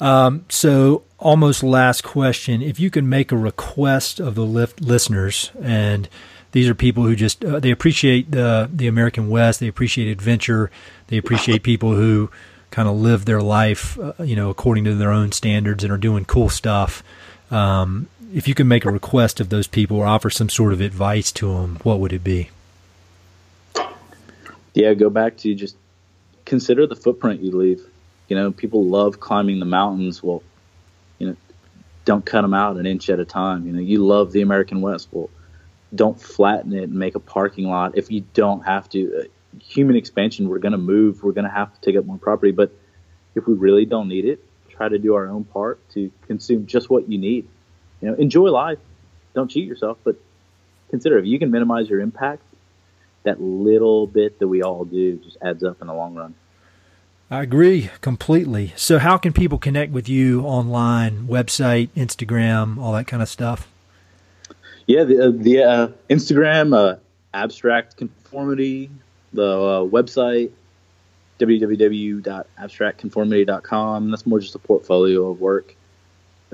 Um, so, almost last question: If you can make a request of the listeners, and these are people who just uh, they appreciate the the American West, they appreciate adventure, they appreciate people who kind of live their life, uh, you know, according to their own standards and are doing cool stuff. Um, if you can make a request of those people or offer some sort of advice to them, what would it be? Yeah, go back to just consider the footprint you leave. You know, people love climbing the mountains. Well, you know, don't cut them out an inch at a time. You know, you love the American West. Well, don't flatten it and make a parking lot if you don't have to. Uh, human expansion, we're going to move. We're going to have to take up more property. But if we really don't need it, try to do our own part to consume just what you need. You know, enjoy life. Don't cheat yourself, but consider if you can minimize your impact, that little bit that we all do just adds up in the long run. I agree completely. So, how can people connect with you online, website, Instagram, all that kind of stuff? Yeah, the, uh, the uh, Instagram, uh, Abstract Conformity, the uh, website, www.abstractconformity.com. That's more just a portfolio of work.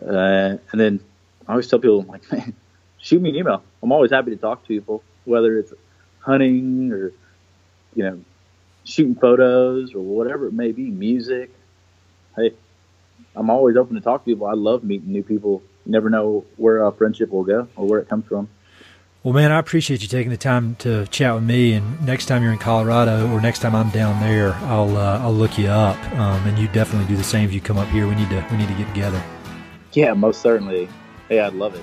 Uh, and then I always tell people, like, man, shoot me an email. I'm always happy to talk to people, whether it's hunting or, you know, shooting photos or whatever it may be, music. Hey, I'm always open to talk to people. I love meeting new people. You never know where a friendship will go or where it comes from. Well, man, I appreciate you taking the time to chat with me. And next time you're in Colorado, or next time I'm down there, I'll uh, I'll look you up. Um, and you definitely do the same if you come up here. We need to we need to get together. Yeah, most certainly. Hey, I'd love it.